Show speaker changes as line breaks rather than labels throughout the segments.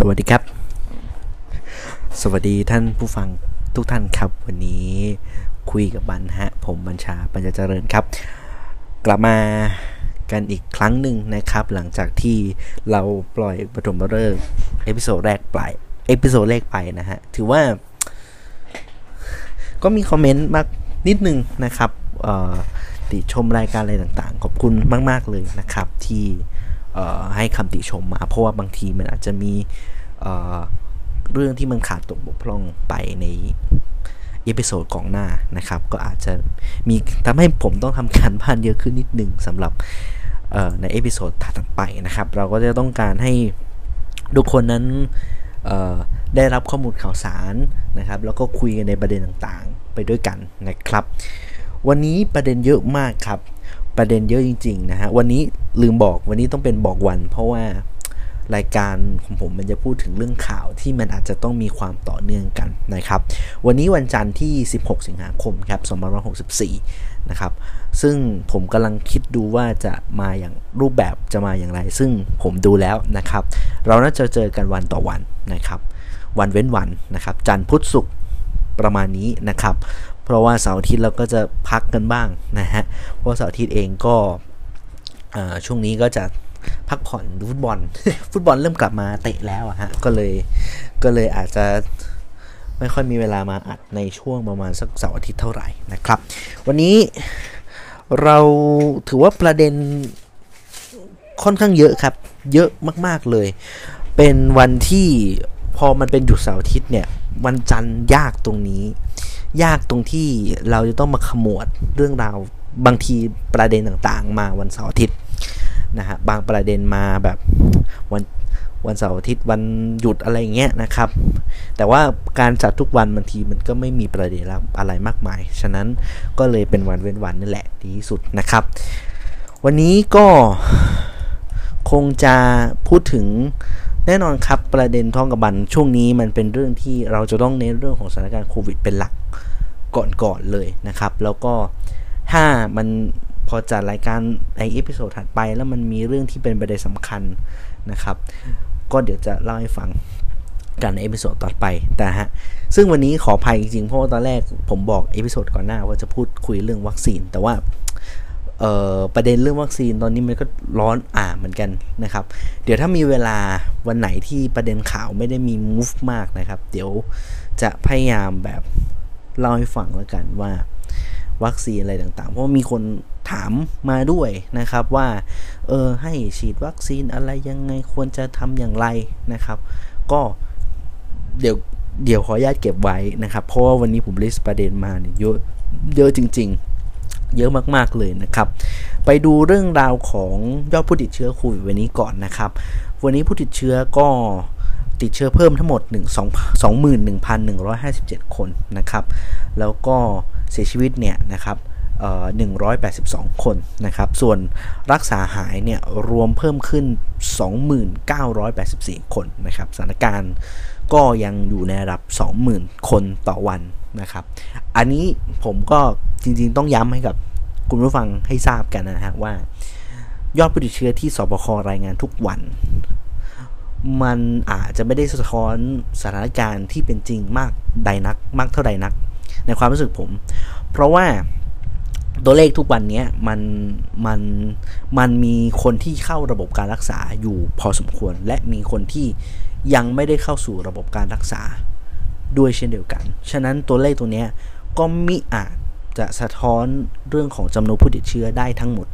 สวัสดีครับ สวัสดีท่านผู้ฟังทุกท่านครับ วันนี้คุยกับบันฮะ ผมบัญชาปัญญาเจริญครับ กลับมากันอีกครั้งหนึ่งนะครับ หลังจากที่เราปล่อยปฐมฤกษ์ episode แรกไป episode แรกไปนะฮะ ถือว่า ก็มีคอมเมนต์มากนิดนึงนะครับติชมรายการอะไรต่างๆ ขอบคุณมาก ๆเลยนะครับที่ ให้คำติชมมา เพราะว่าบางทีมันอาจจะมีเรื่องที่มันขาดตกบกพร่องไปใน episode ก่อนหน้านะครับ ก็อาจจะมีทำให้ผมต้องทำการบ้านเยอะขึ้นนิดนึงสำหรับใน episode ถัดไปนะครับ เราก็จะต้องการให้ทุกคนนั้นได้รับข้อมูลข่าวสารนะครับ แล้วก็คุยกันในประเด็นต่างๆ ไปด้วยกันนะครับ วันนี้ประเด็นเยอะมากครับ ประเด็นเยอะจริง ๆ นะฮะ วันนี้ลืมบอกวันนี้ต้องเป็นบอกวัน เพราะว่ารายการของผมมันจะพูดถึงเรื่องข่าวที่มันอาจจะต้องมีความต่อเนื่องกันนะครับ วันนี้วันจันทร์ที่ 16 สิงหาคมครับ2564 นะครับ ซึ่งผมกำลังคิดดูว่าจะมาอย่างรูปแบบจะมาอย่างไร ซึ่งผมดูแล้วนะครับ เราน่าจะเจอกันวันต่อวันนะครับ วันเว้นวันนะครับ จันทร์พุธศุกร์ประมาณนี้นะครับ เพราะว่าเสาร์อาทิตย์เราก็จะพักกันบ้างนะฮะเพราะเสาร์อาทิตย์เองก็ช่วงนี้ก็จะพักผ่อนดูฟุตบอล ฟุตบอลเริ่มกลับมาเตะแล้วอะฮะก็เลยก็เลยอาจจะไม่ค่อยมีเวลามาอัดในช่วงประมาณสักเสาร์อาทิตย์เท่าไหร่นะครับ วันนี้เราถือว่าประเด็นค่อนข้างเยอะครับ เยอะมากๆเลย เป็นวันที่พอมันเป็นหยุดเสาร์อาทิตย์เนี่ย วันจันทร์ยากตรงนี้ ยากตรงที่เราจะต้องมาขมวดเรื่องราวบางทีประเด็นต่างๆ มาวันเสาร์อาทิตย์นะฮะบางประเด็นมาแบบวันวันเสาร์อาทิตย์วันหยุดอะไรเงี้ยนะครับ แต่ว่าการจัดทุกวันบางทีมันก็ไม่มีประเด็นอะไรมากมาย ฉะนั้นก็เลยเป็นวันเว้นวันนี่แหละดีที่สุดนะครับ วันนี้ก็คงจะพูดถึงแน่นอนครับประเด็นท้องกับบันช่วงนี้มันเป็นเรื่องที่เราจะต้องเน้นเรื่องของสถานการณ์โควิดเป็นหลัก ก่อนๆเลยนะครับ แล้วก็ถ้ามันพอจัดรายการใน episode ถัดไป แล้วมันมีเรื่องที่เป็นประเด็นสำคัญนะครับ ก็เดี๋ยวจะเล่าให้ฟังกันใน episode ต่อไปนะฮะ ซึ่งวันนี้ขออภัยจริงๆ เพราะว่าตอนแรกผมบอก episode ก่อนหน้าว่าจะพูดคุยเรื่องวัคซีน แต่ว่าประเด็นเรื่องวัคซีนตอนนี้มันก็ร้อนอ่าเหมือนกันนะครับ เดี๋ยวถ้ามีเวลาวันไหนที่ประเด็นข่าวไม่ได้มี move มากนะครับ เดี๋ยวจะพยายามแบบ เล่าให้ฟังแล้วกันว่าวัคซีนอะไรต่างๆ เพราะมีคนถามมาด้วยนะครับว่า เออให้ฉีดวัคซีนอะไรยังไงควรจะทำอย่างไรนะครับ ก็เดี๋ยวเดี๋ยวขออนุญาตเก็บไว้นะครับ เพราะว่าวันนี้ผมลิสต์ประเด็นมาเนี่ยเยอะเยอะจริง ๆ เยอะมากๆเลยนะครับ ไปดูเรื่องราวของยอดผู้ติดเชื้อโควิดวันนี้ก่อนนะครับ วันนี้ผู้ติดเชื้อก็ ติดเชื้อเพิ่มทั้งหมด 1 2 21,157 คนนะครับ แล้วก็เสียชีวิตเนี่ยนะครับ182 คนนะครับ ส่วนรักษาหายเนี่ยรวมเพิ่มขึ้น 2984 คนนะครับสถานการณ์ก็ยังอยู่ในระดับ 20,000 คนต่อวันนะครับ อันนี้ผมก็จริงๆต้องย้ำให้กับคุณผู้ฟังให้ทราบกันนะฮะว่า ยอดผู้ติดเชื้อที่สบครายงานทุกวัน มันอาจจะไม่ได้สะท้อนสถานการณ์ที่เป็นจริงมากใดนัก มากเท่าใดนัก ในความรู้สึกผม เพราะว่าตัวเลขทุกวันนี้มันมันมันมีคนที่เข้าระบบการรักษาอยู่พอสมควร และมีคนที่ยังไม่ได้เข้าสู่ระบบการรักษาด้วยเช่นเดียวกัน ฉะนั้นตัวเลขตัวนี้ก็มิอาจจะสะท้อนเรื่องของจำนวนผู้ติดเชื้อได้ทั้งหมด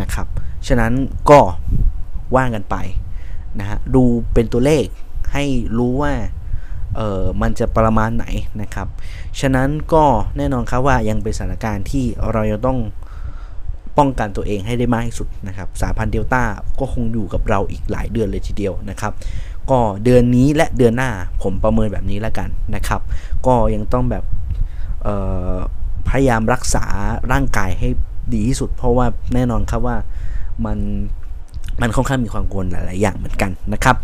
นะครับ ฉะนั้นก็ว่างกันไป นะฮะดูเป็นตัวเลขให้รู้ว่าเออมันจะประมาณไหนนะครับ ฉะนั้นก็แน่นอนครับว่ายังเป็นสถานการณ์ที่เราจะต้องป้องกันตัวเองให้ได้มากที่สุดนะครับ สายพันธุ์เดลต้าก็คงอยู่กับเราอีกหลายเดือนเลยทีเดียวนะครับ ก็เดือนนี้และเดือนหน้าผมประเมินแบบนี้แล้วกันนะครับ ก็ยังต้องแบบพยายามรักษาร่างกายให้ดีที่สุด เพราะว่าแน่นอนครับว่ามัน มันค่อนข้างมีความกังวลหลาย ๆ อย่างเหมือนกันนะครับ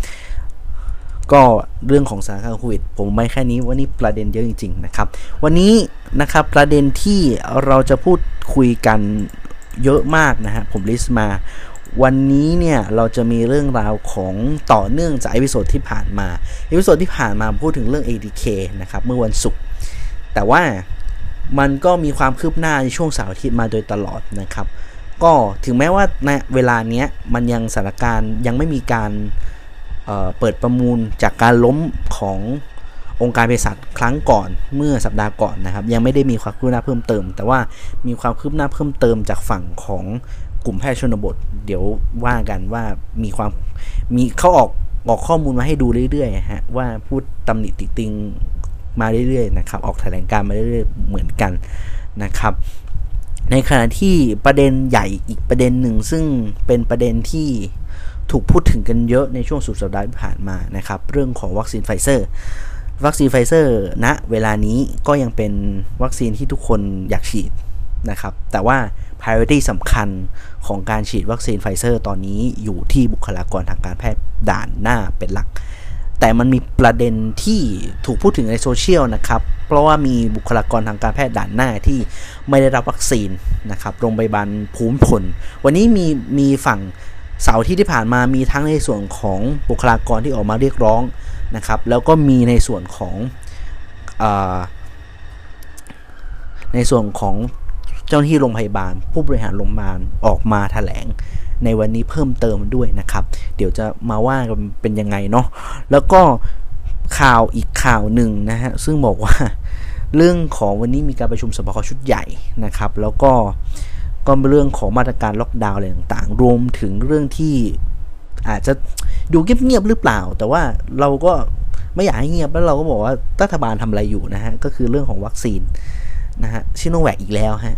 ก็เรื่องของสถานการณ์โควิดผมไม่แค่นี้วันนี้ประเด็นเยอะจริง ๆ นะครับ วันนี้นะครับประเด็นที่เราจะพูดคุยกันเยอะมากนะฮะผม list มา วันนี้เนี่ยเราจะมีเรื่องราวของต่อเนื่องจาก episode ที่ผ่านมา episode ที่ผ่านมาพูดถึงเรื่อง ATK นะครับเมื่อวันศุกร์แต่ว่ามันก็มีความคืบหน้าในช่วงเสาร์อาทิตย์มาโดยตลอดนะครับ ก็ถึงแม้ว่าในเวลาเนี้ยมันยังสถานการณ์ยังไม่มีการเเปิดประมูลจากการล้มขององค์การเภสัชครั้งก่อนเมื่อสัปดาห์ก่อนนะครับ ยังไม่ได้มีความคืบหน้าเพิ่มเติม แต่ว่ามีความคืบหน้าเพิ่มเติมจากฝั่งของกลุ่มแพทย์ชนบท เดี๋ยวว่ากันว่ามีความมีเขาออกออกข้อมูลมาให้ดูเรื่อยๆฮะว่าพูดตำหนิติติงมาเรื่อยๆนะครับออกแถลงการมาเรื่อยๆเหมือนกันนะครับ ในขณะที่ประเด็นใหญ่อีกประเด็นหนึ่ง ซึ่งเป็นประเด็นที่ถูกพูดถึงกันเยอะในช่วงสุดสัปดาห์ที่ผ่านมานะครับ เรื่องของวัคซีนไฟเซอร์ วัคซีนไฟเซอร์ณนะเวลานี้ก็ยังเป็นวัคซีนที่ทุกคนอยากฉีดนะครับ แต่ว่า priority สำคัญของการฉีดวัคซีนไฟเซอร์ตอนนี้อยู่ที่บุคลากรทางการแพทย์ด่านหน้าเป็นหลัก แต่มันมีประเด็นที่ถูกพูดถึงในโซเชียลนะครับ เพราะว่ามีบุคลากรทางการแพทย์ด่านหน้าที่ไม่ได้รับวัคซีนนะครับ โรงพยาบาลภูมิพลวันนี้มีมีฝั่งเสาร์ที่ที่ผ่านมามีทั้งในส่วนของบุคลากรที่ออกมาเรียกร้องนะครับ แล้วก็มีในส่วนของอในส่วนของเจ้าหน้าที่โรงพยาบาล ผู้บริหารโรงพยาบาลออกมาถแถลง ในวันนี้เพิ่มเติมด้วยนะครับ เดี๋ยวจะมาว่ากันเป็นยังไงเนาะแล้วก็ข่าวอีกข่าวหนึ่งนะฮะซึ่งบอกว่าเรื่องของวันนี้มีการประชุมสบคชุดใหญ่นะครับ แล้วก็ก็เรื่องของมาตรการล็อกดาวน์อะไรต่างๆ รวมถึงเรื่องที่อาจจะดูเงียบๆหรือเปล่า แต่ว่าเราก็ไม่อยากให้เงียบแล้วเราก็บอกว่ารัฐบาลทำอะไรอยู่นะฮะก็คือเรื่องของวัคซีนนะฮะชิโนแวกอีกแล้วฮะ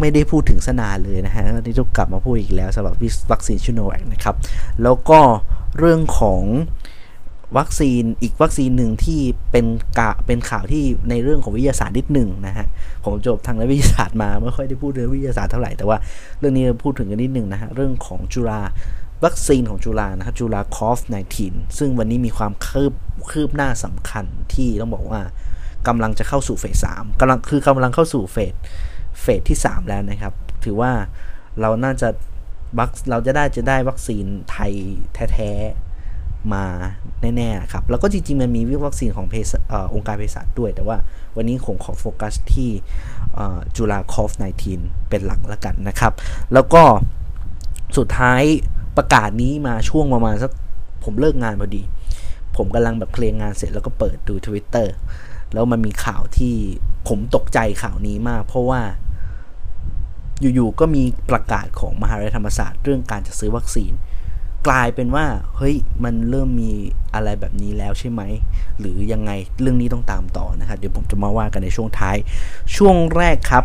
ไม่ได้พูดถึงสนาเลยนะฮะนี่ต้องกลับมาพูดอีกแล้วสำหรับวัคซีนซิโนแวคนะครับ แล้วก็เรื่องของวัคซีนอีกวัคซีนหนึ่งที่เป็นกะเป็นข่าวที่ในเรื่องของวิทยาศาสตร์นิดหนึ่งนะฮะผมจบทางวิทยาศาสตร์มาไม่ค่อยได้พูดเรื่องวิทยาศาสตร์เท่าไหร่แต่ว่าเรื่องนี้พูดถึงกันนิดหนึ่งนะฮะเรื่องของจุฬาวัคซีนของจุฬานะครับ ChulaCov19 ซึ่งวันนี้มีความคืบคืบหน้าสำคัญที่ต้องบอกว่ากำลังจะเข้าสู่เฟสสามกำลังคือกำลังเข้าสู่เฟส เฟสที่ 3 แล้วนะครับ ถือว่าเราน่าจะวัคเราจะได้จะได้วัคซีนไทยแท้ๆมาแน่ๆครับ แล้วก็จริงๆ มันมีวิวัคซีนของเพศองค์การเภสัชด้วย แต่ว่าวันนี้คงขอโฟกัสที่จุฬาคอฟ 19 เป็นหลักแล้วกันนะครับ แล้วก็สุดท้ายประกาศนี้มาช่วงประมาณสักผมเลิกงานพอดี ผมกำลังแบบเคลียร์งานเสร็จแล้วก็เปิดดู Twitter แล้วมันมีข่าวที่ผมตกใจข่าวนี้มาก เพราะว่า อยู่ๆก็มีประกาศของมหาวิทยาลัยธรรมศาสตร์เรื่องการจะซื้อวัคซีน กลายเป็นว่าเฮ้ยมันเริ่มมีอะไรแบบนี้แล้วใช่ไหม หรือยังไงเรื่องนี้ต้องตามต่อนะครับเดี๋ยวผมจะมาว่ากันในช่วงท้าย ช่วงแรกครับ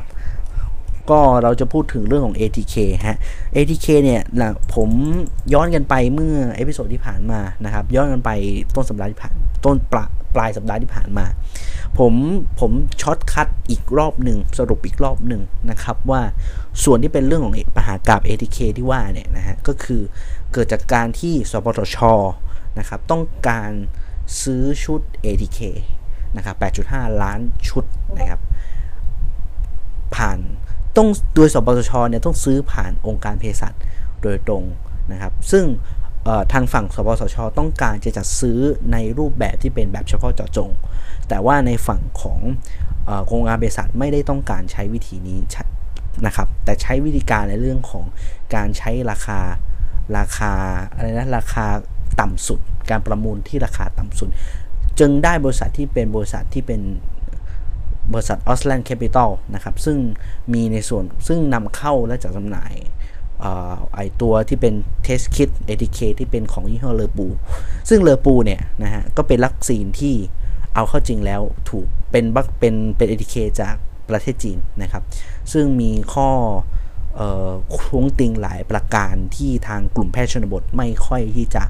ก็เราจะพูดถึงเรื่องของ ATK ฮะ ATK เนี่ยนะผมย้อนกันไปเมื่อ episode ที่ผ่านมานะครับย้อนกันไปต้นสัปดาห์ที่ผ่านต้นปลา ปลายสัปดาห์ที่ผ่านมา ผมผมช็อตคัดอีกรอบหนึ่งสรุปอีกรอบหนึ่งนะครับว่าส่วนที่เป็นเรื่องของมหากราบ ATK ที่ว่าเนี่ยนะฮะก็คือเกิดจากการที่สปทชนะครับต้องการซื้อชุด ATK นะครับ 8.5 ล้านชุดนะครับ ผ่านต้องโดยสปทชเนี่ยต้องซื้อผ่านองค์การเภสัชโดยตรงนะครับ ซึ่ง ทางฝั่งสปสช ต้องการจะจัดซื้อในรูปแบบที่เป็นแบบเฉพาะเจาะจง แต่ว่าในฝั่งขององค์การเภสัชไม่ได้ต้องการใช้วิธีนี้นะครับ แต่ใช้วิธีการในเรื่องของการใช้ราคาราคาอะไรนะราคาต่ำสุด การประมูลที่ราคาต่ำสุด จึงได้บริษัทที่เป็นบริษัทที่เป็นบริษัทออสแลนด์แคปิตอลนะครับ ซึ่งมีในส่วนซึ่งนำเข้าและจัดจำหน่าย ไอตัวที่เป็น test kit ATK ที่เป็นของยี่ห้อเลอปู ซึ่งเลอปูเนี่ยนะฮะก็เป็นวัคซีนที่เอาเข้าจริงแล้วถูกเป็นบักเป็นเป็น ATK จากประเทศจีนนะครับ ซึ่งมีข้อท้วงติงหลายประการที่ทางกลุ่มแพทย์ชนบทไม่ค่อยที่จะ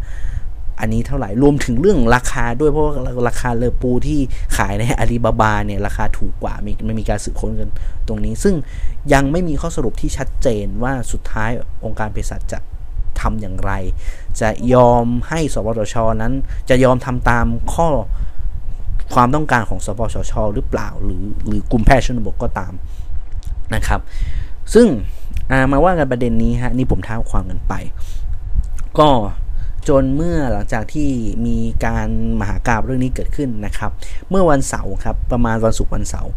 อันนี้เท่าไหร่รวมถึงเรื่องราคาด้วยเพราะว่าราคาเลอปูที่ขายในอาลีบาบาเนี่ยราคาถูกกว่ามีไม่มีการสืบค้นกันตรงนี้ ซึ่งยังไม่มีข้อสรุปที่ชัดเจนว่าสุดท้ายองค์การเภสัชจะทำอย่างไร จะยอมให้สปสชนั้นจะยอมทำตามข้อความต้องการของสปสชหรือเปล่า หรือหรือกลุ่มแพทย์ชนบทก็ตามนะครับ ซึ่งมาว่ากันประเด็นนี้ฮะนี่ผมท้าความกันไป ก็ จนเมื่อหลังจากที่มีการมหากราบเรื่องนี้เกิดขึ้นนะครับ เมื่อวันเสาร์ครับประมาณวันศุกร์วันเสาร์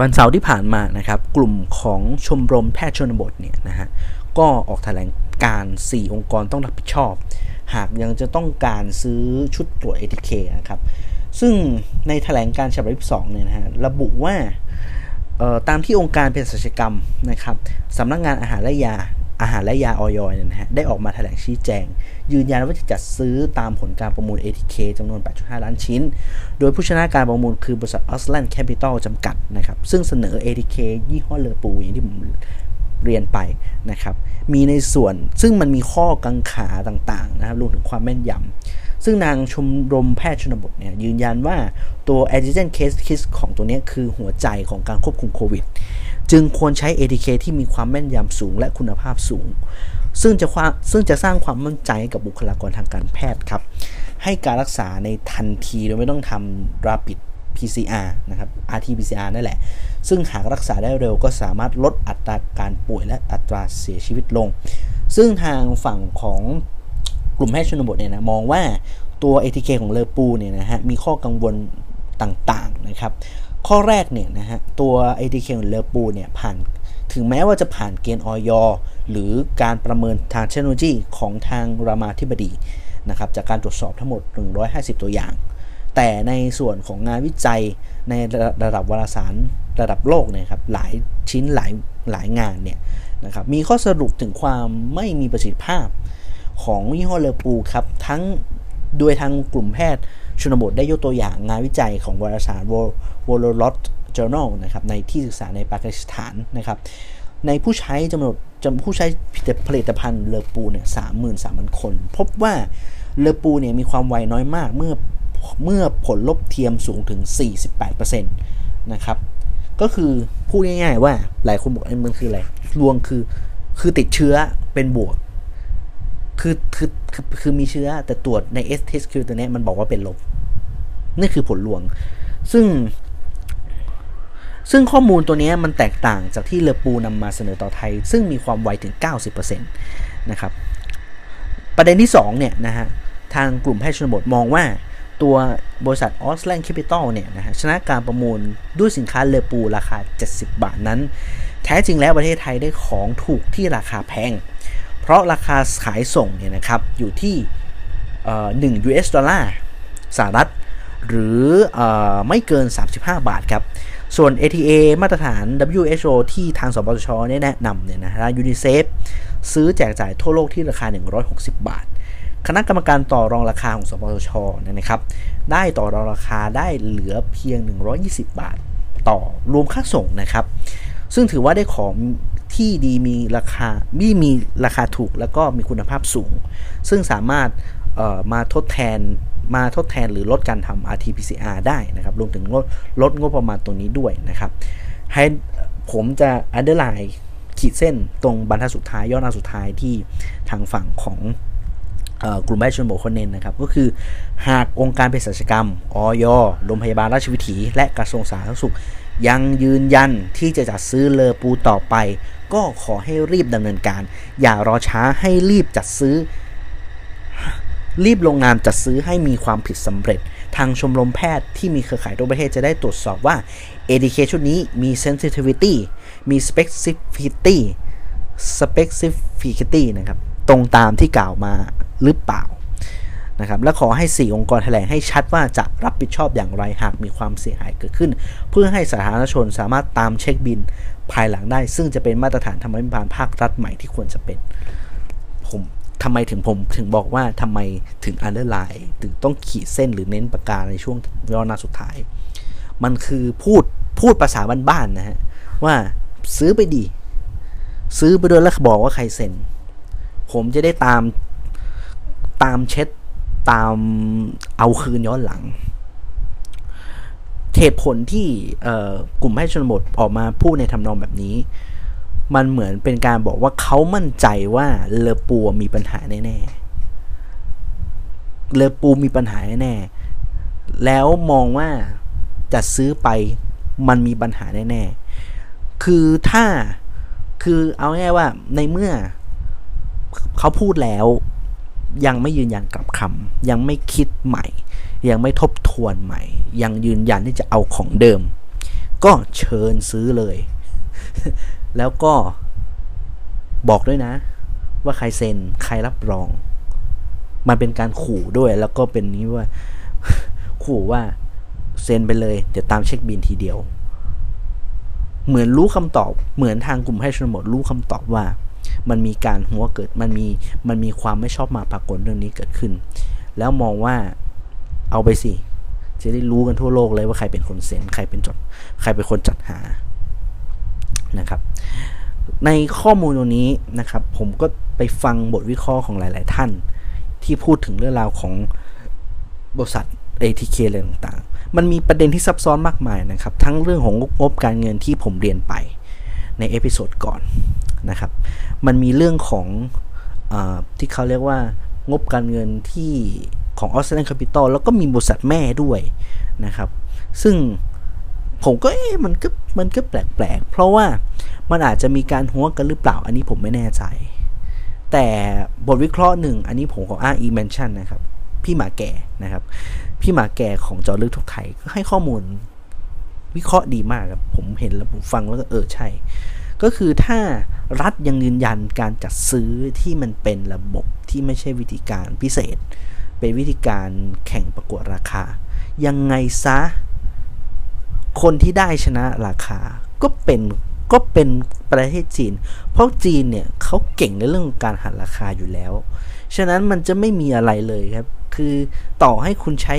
วันเสาร์ที่ผ่านมานะครับ กลุ่มของชมรมแพทย์ชนบทเนี่ยนะฮะก็ออกแถลงการ 4 องค์กรต้องรับผิดชอบ หากยังจะต้องการซื้อชุดตรวจ ATK นะครับ ซึ่งในแถลงการฉบับที่2เนี่ยนะฮะระบุว่าตามที่องค์การเภสัชกรรมนะครับสำนักงงานอาหารและยา อาหารและยาออยเนี่ยนะฮะได้ออกมาแถลงชี้แจง ยืนยันว่าจะจัดซื้อตามผลการประมูล ATK จำนวน 8.5 ล้านชิ้น โดยผู้ชนะการประมูลคือบริษัท a u s l a n d Capital จำกัดนะครับซึ่งเสนอ ATK ยี่ห้อเลอปูอย่างที่ผมเรียนไปนะครับมีในส่วนซึ่งมันมีข้อกังขาต่างๆนะครับรวมถึงความแม่นยำซึ่งนางชมรมแพทย์ชนบทเนี่ยยืนยันว่าตัว Antigen Case Kit ของตัวนี้คือหัวใจของการควบคุมโควิด จึงควรใช้ ATK ที่มีความแม่นยำสูงและคุณภาพสูง ซึ่งจะซึ่งจะสร้างความมั่นใจกับบุคลากรทางการแพทย์ครับ ให้การรักษาในทันทีโดยไม่ต้องทำ rapid PCR นะครับ RT-PCR นั่นแหละ ซึ่งหากรักษาได้เร็วก็สามารถลดอัตราการป่วยและอัตราเสียชีวิตลง ซึ่งทางฝั่งของกลุ่มแพทย์ชนบทเนี่ยนะมองว่าตัว ATK ของเลอปูเนี่ยนะฮะมีข้อกังวลต่างๆนะครับ ข้อแรกเนี่ยนะฮะตัว ATK ขอเลอปูเนี่ยผ่านถึงแม้ว่าจะผ่านเกณฑ์ออยหรือการประเมินทางเทคโนโลยีของทางรามาธิบดีนะครับจากการตรวจสอบทั้งหมด 150 ตัวอย่าง แต่ในส่วนของงานวิจัยในระดับวารสารระดับโลกเนี่ยครับหลายชิ้นหลายหลายงานเนี่ยนะครับมีข้อสรุปถึงความไม่มีประสิทธิภาพของยี่ห้อเลอปูครับทั้งโดยทางกลุ่มแพทย์ ชนบทได้ยกตัวอย่างงานวิจัยของวารสาร World Lot Journal นะครับในที่ศึกษาในปากีสถานนะครับในผู้ใช้จำนวนจำผู้ใช้ผลิตภัณฑ์เลอปูเนี่ยสามหมื่นสามพันคน พบว่าเลอปูเนี่ยมีความไวน้อยมากเมื่อเมื่อผลลบเทียมสูงถึง 48%นะครับ ก็คือพูดง่ายๆว่าหลายคนบอกมันคืออะไร ลวงคือคือติดเชื้อเป็นบวก คือคือคือคือมีเชื้อแต่ตรวจใน S test คือตัวนี้มันบอกว่าเป็นลบนี่คือผลลวง ซึ่ง ซึ่งข้อมูลตัวนี้มันแตกต่างจากที่เลอปูนำมาเสนอต่อไทย ซึ่งมีความไวถึง 90%นะครับ ประเด็นที่ 2 เนี่ยนะฮะ ทางกลุ่มแพทย์ชนบทมองว่าตัวบริษัทออสแลนด์แคปิตอลเนี่ยนะฮะชนะการประมูลด้วยสินค้าเลอปูราคา 70 บาทนั้น แท้จริงแล้วประเทศไทยได้ของถูกที่ราคาแพง เพราะราคาขายส่งเนี่ยนะครับอยู่ที่หนึ่ง US ดอลลาร์สหรัฐ หรือไม่เกิน 35 บาทครับ ส่วน ATK มาตรฐาน WHO ที่ทางสปสชแนะนำเนี่ยนะฮะยูนิเซฟซื้อแจกจ่ายทั่วโลกที่ราคา 160 บาท คณะกรรมการต่อรองราคาของสปสชนะครับ ได้ต่อรองราคาได้เหลือเพียง 120 บาท ต่อรวมค่าส่งนะครับ ซึ่งถือว่าได้ของ ที่ดีมีราคามีมีราคาถูกแล้วก็มีคุณภาพสูง ซึ่งสามารถมาทดแทนมาทดแทนหรือลดการทำ RT-PCR ได้นะครับรวมถึงลดลดงบประมาณตรงนี้ด้วยนะครับ ให้ผมจะ underline ขีดเส้นตรงบรรทัดสุดท้ายย่อหน้าสุดท้ายที่ทางฝั่งของกลุ่มแพทย์ชนบทคนเน้นนะครับ ก็คือหากองค์การเภสัชกรรมออยโรงพยาบาลราชวิถี และกระทรวงสาธารณสุข ยังยืนยันที่จะจัดซื้อเลอปูต่อไป ก็ขอให้รีบดำเนินการ อย่ารอช้าให้รีบจัดซื้อ รีบลงนามจัดซื้อให้มีความผิดสำเร็จ ทางชมรมแพทย์ที่มีเครือข่ายทั่วประเทศจะได้ตรวจสอบว่า ADK ชุดนี้มี sensitivity มี specificity specificity นะครับ ตรงตามที่กล่าวมาหรือเปล่านะครับและขอให้ 4 องค์กรแถลงให้ชัดว่าจะรับผิดชอบอย่างไรหากมีความเสียหายเกิดขึ้น เพื่อให้สาธารณชนสามารถตามเช็คบิล ภายหลังได้ ซึ่งจะเป็นมาตรฐานธรรมาภิบาลภาครัฐใหม่ที่ควรจะเป็น ผมทำไมถึงผมถึงบอกว่าทำไมถึง underline ถึงต้องขีดเส้นหรือเน้นปากกาในช่วงย่อหน้าสุดท้าย มันคือพูดพูดภาษาบ้านๆนะฮะ ว่าซื้อไปดี ซื้อไปด้วยแล้วบอกว่าใครเซ็น ผมจะได้ตามตามเช็ดตามเอาคืนย้อนหลัง เหตุผลที่กลุ่มแพทย์ชนบทออกมาพูดในทำนองแบบนี้ มันเหมือนเป็นการบอกว่าเขามั่นใจว่าเลอปูมีปัญหาแน่ๆเลอปูมีปัญหาแน่ๆแล้วมองว่าจะซื้อไปมันมีปัญหาแน่ๆคือถ้าคือเอาง่ายว่าในเมื่อเขาพูดแล้วยังไม่ยืนยันกลับคำยังไม่คิดใหม่ ยังไม่ทบทวนใหม่ ยังยืนยันที่จะเอาของเดิม ก็เชิญซื้อเลย แล้วก็บอกด้วยนะ ว่าใครเซ็นใครรับรอง มันเป็นการขู่ด้วยแล้วก็เป็นนี้ว่า ขู่ว่าเซ็นไปเลย เดี๋ยวตามเช็คบินทีเดียว เหมือนรู้คำตอบ เหมือนทางกลุ่มให้ชนบทรู้คำตอบว่า มันมีการหัวเกิดมันมีมันมีความไม่ชอบมาปรากฏเรื่องนี้เกิดขึ้น แล้วมองว่า เอาไปสิ จะได้รู้กันทั่วโลกเลยว่าใครเป็นคนเซ็นใครเป็นจด ใครเป็นคนจัดหานะครับ ในข้อมูลตรงนี้นะครับ ผมก็ไปฟังบทวิเคราะห์ของหลาย ๆ ท่าน ที่พูดถึงเรื่องราวของบริษัท ATK อะไรต่าง ๆ มันมีประเด็นที่ซับซ้อนมากมายนะครับ ทั้งเรื่องของงบการเงินที่ผมเรียนไปใน episode ก่อนนะครับ มันมีเรื่องของอที่เขาเรียกว่างบการเงินที่ ของ Ausland Capital แล้วก็มีบริษัทแม่ด้วยนะครับ ซึ่งผมก็เอ๊ะมันก็มันก็แปลกๆ เพราะว่ามันอาจจะมีการหัวกันหรือเปล่าอันนี้ผมไม่แน่ใจ แต่บทวิเคราะห์หนึ่งอันนี้ผมขออ้างอีเมนชั่นนะครับ พี่หมาแก่นะครับ พี่หมาแก่ของจอลึกทุกไทยก็ให้ข้อมูลวิเคราะห์ดีมากครับ ผมเห็นแล้วผมฟังแล้วก็เออใช่ ก็คือถ้ารัฐยังยืนยันการจัดซื้อที่มันเป็นระบบที่ไม่ใช่วิธีการพิเศษ เป็นวิธีการแข่งประกวดราคา ยังไงซะ คนที่ได้ชนะราคา ก็เป็นก็เป็นประเทศจีน เพราะจีนเนี่ยเขาเก่งในเรื่องการหันราคาอยู่แล้ว ฉะนั้นมันจะไม่มีอะไรเลยครับ คือต่อให้คุณใช้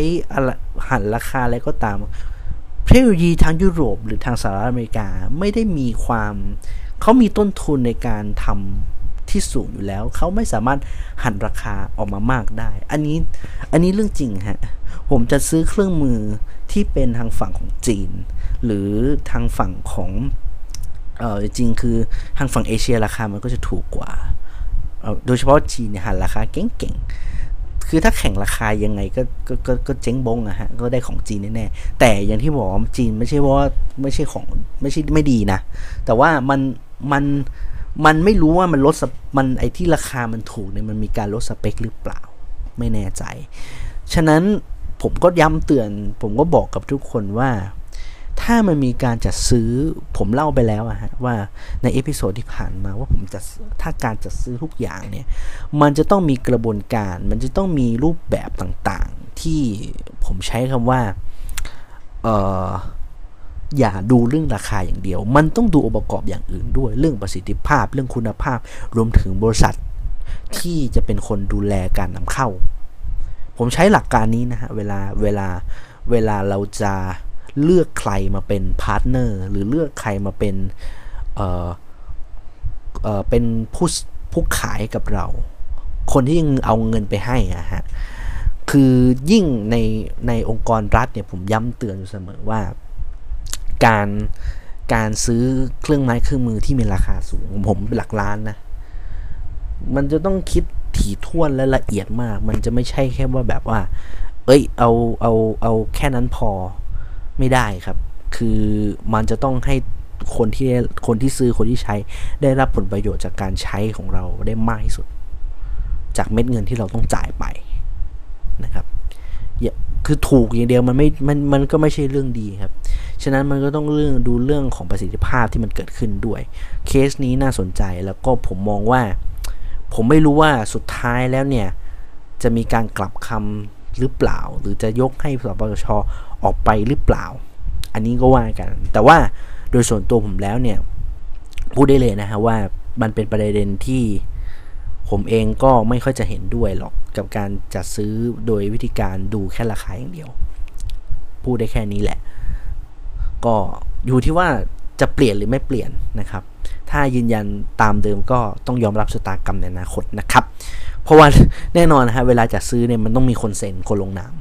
หันราคาอะไรก็ตาม เทคโนโลยีทางยุโรปหรือทางสหรัฐอเมริกาไม่ได้มีความ เขามีต้นทุนในการทำ ที่สูงอยู่แล้ว เขาไม่สามารถหันราคาออกมามากได้ อันนี้อันนี้เรื่องจริงฮะผมจะซื้อเครื่องมือที่เป็นทางฝั่งของจีน หรือทางฝั่งของเออจริงคือทางฝั่งเอเชียราคามันก็จะถูกกว่าโดยเฉพาะจีนเนี่ยหันราคาเก่งๆ คือถ้าแข่งราคายังไงก็ก็ก็ก็เจ๊งบงอะฮะ ก็ได้ของจีนแน่ๆ แต่อย่างที่บอกจีนไม่ใช่ว่าไม่ใช่ของไม่ใช่ไม่ดีนะ แต่ว่ามันมัน มันไม่รู้ว่ามันลดมันไอที่ราคามันถูกเนี่ยมันมีการลดสเปคหรือเปล่า ไม่แน่ใจ ฉะนั้นผมก็ย้ำเตือน ผมก็บอกกับทุกคนว่า ถ้ามันมีการจัดซื้อผมเล่าไปแล้วอะฮะว่าใน episode ที่ผ่านมาว่าผมจะถ้าการจัดซื้อทุกอย่างเนี่ยมันจะต้องมีกระบวนการ มันจะต้องมีรูปแบบต่างๆ ที่ผมใช้คำว่าเอ่อ อย่าดูเรื่องราคาอย่างเดียว มันต้องดูองค์ประกอบอย่างอื่นด้วย เรื่องประสิทธิภาพ เรื่องคุณภาพ รวมถึงบริษัทที่จะเป็นคนดูแลการนำเข้า ผมใช้หลักการนี้นะฮะ เวลา เวลา เวลาเราจะเลือกใครมาเป็น partner หรือเลือกใครมาเป็น เอ่อ เอ่อ เป็นผู้ผู้ขายกับเรา คนที่ยังเอาเงินไปให้อะฮะ คือยิ่งในในองค์กรรัฐเนี่ยผมย้ำเตือนอยู่เสมอว่า การการซื้อเครื่องไม้เครื่องมือที่มีราคาสูงผมหลักล้านนะ มันจะต้องคิดถี่ถ้วนและละเอียดมาก มันจะไม่ใช่แค่ว่าแบบว่า เอ้ย เอาเอาเอาแค่นั้นพอไม่ได้ครับ คือมันจะต้องให้คนที่คนที่ซื้อคนที่ใช้ ได้รับผลประโยชน์จากการใช้ของเราได้มากที่สุด จากเม็ดเงินที่เราต้องจ่ายไปนะครับคือถูกอย่างเดียวมันไม่มันมันก็ไม่ใช่เรื่องดีครับ ฉะนั้นมันก็ต้องเรื่องดูเรื่องของประสิทธิภาพที่มันเกิดขึ้นด้วย เคสนี้น่าสนใจแล้วก็ผมมองว่า ผมไม่รู้ว่าสุดท้ายแล้วเนี่ย จะมีการกลับคำหรือเปล่า หรือจะยกให้สปชออกไปหรือเปล่า อันนี้ก็ว่ากัน แต่ว่าโดยส่วนตัวผมแล้วเนี่ยพูดได้เลยนะฮะว่ามันเป็นประเด็นที่ผมเองก็ไม่ค่อยจะเห็นด้วยหรอกกับการจัดซื้อโดยวิธีการดูแค่ราคาอย่างเดียว พูดได้แค่นี้แหละ ก็อยู่ที่ว่าจะเปลี่ยนหรือไม่เปลี่ยนนะครับ ถ้ายืนยันตามเดิมก็ต้องยอมรับชะตากรรมในอนาคตนะครับ เพราะว่าแน่นอนนะฮะเวลาจะซื้อเนี่ยมันต้องมีคนเซ็นคนลงนาม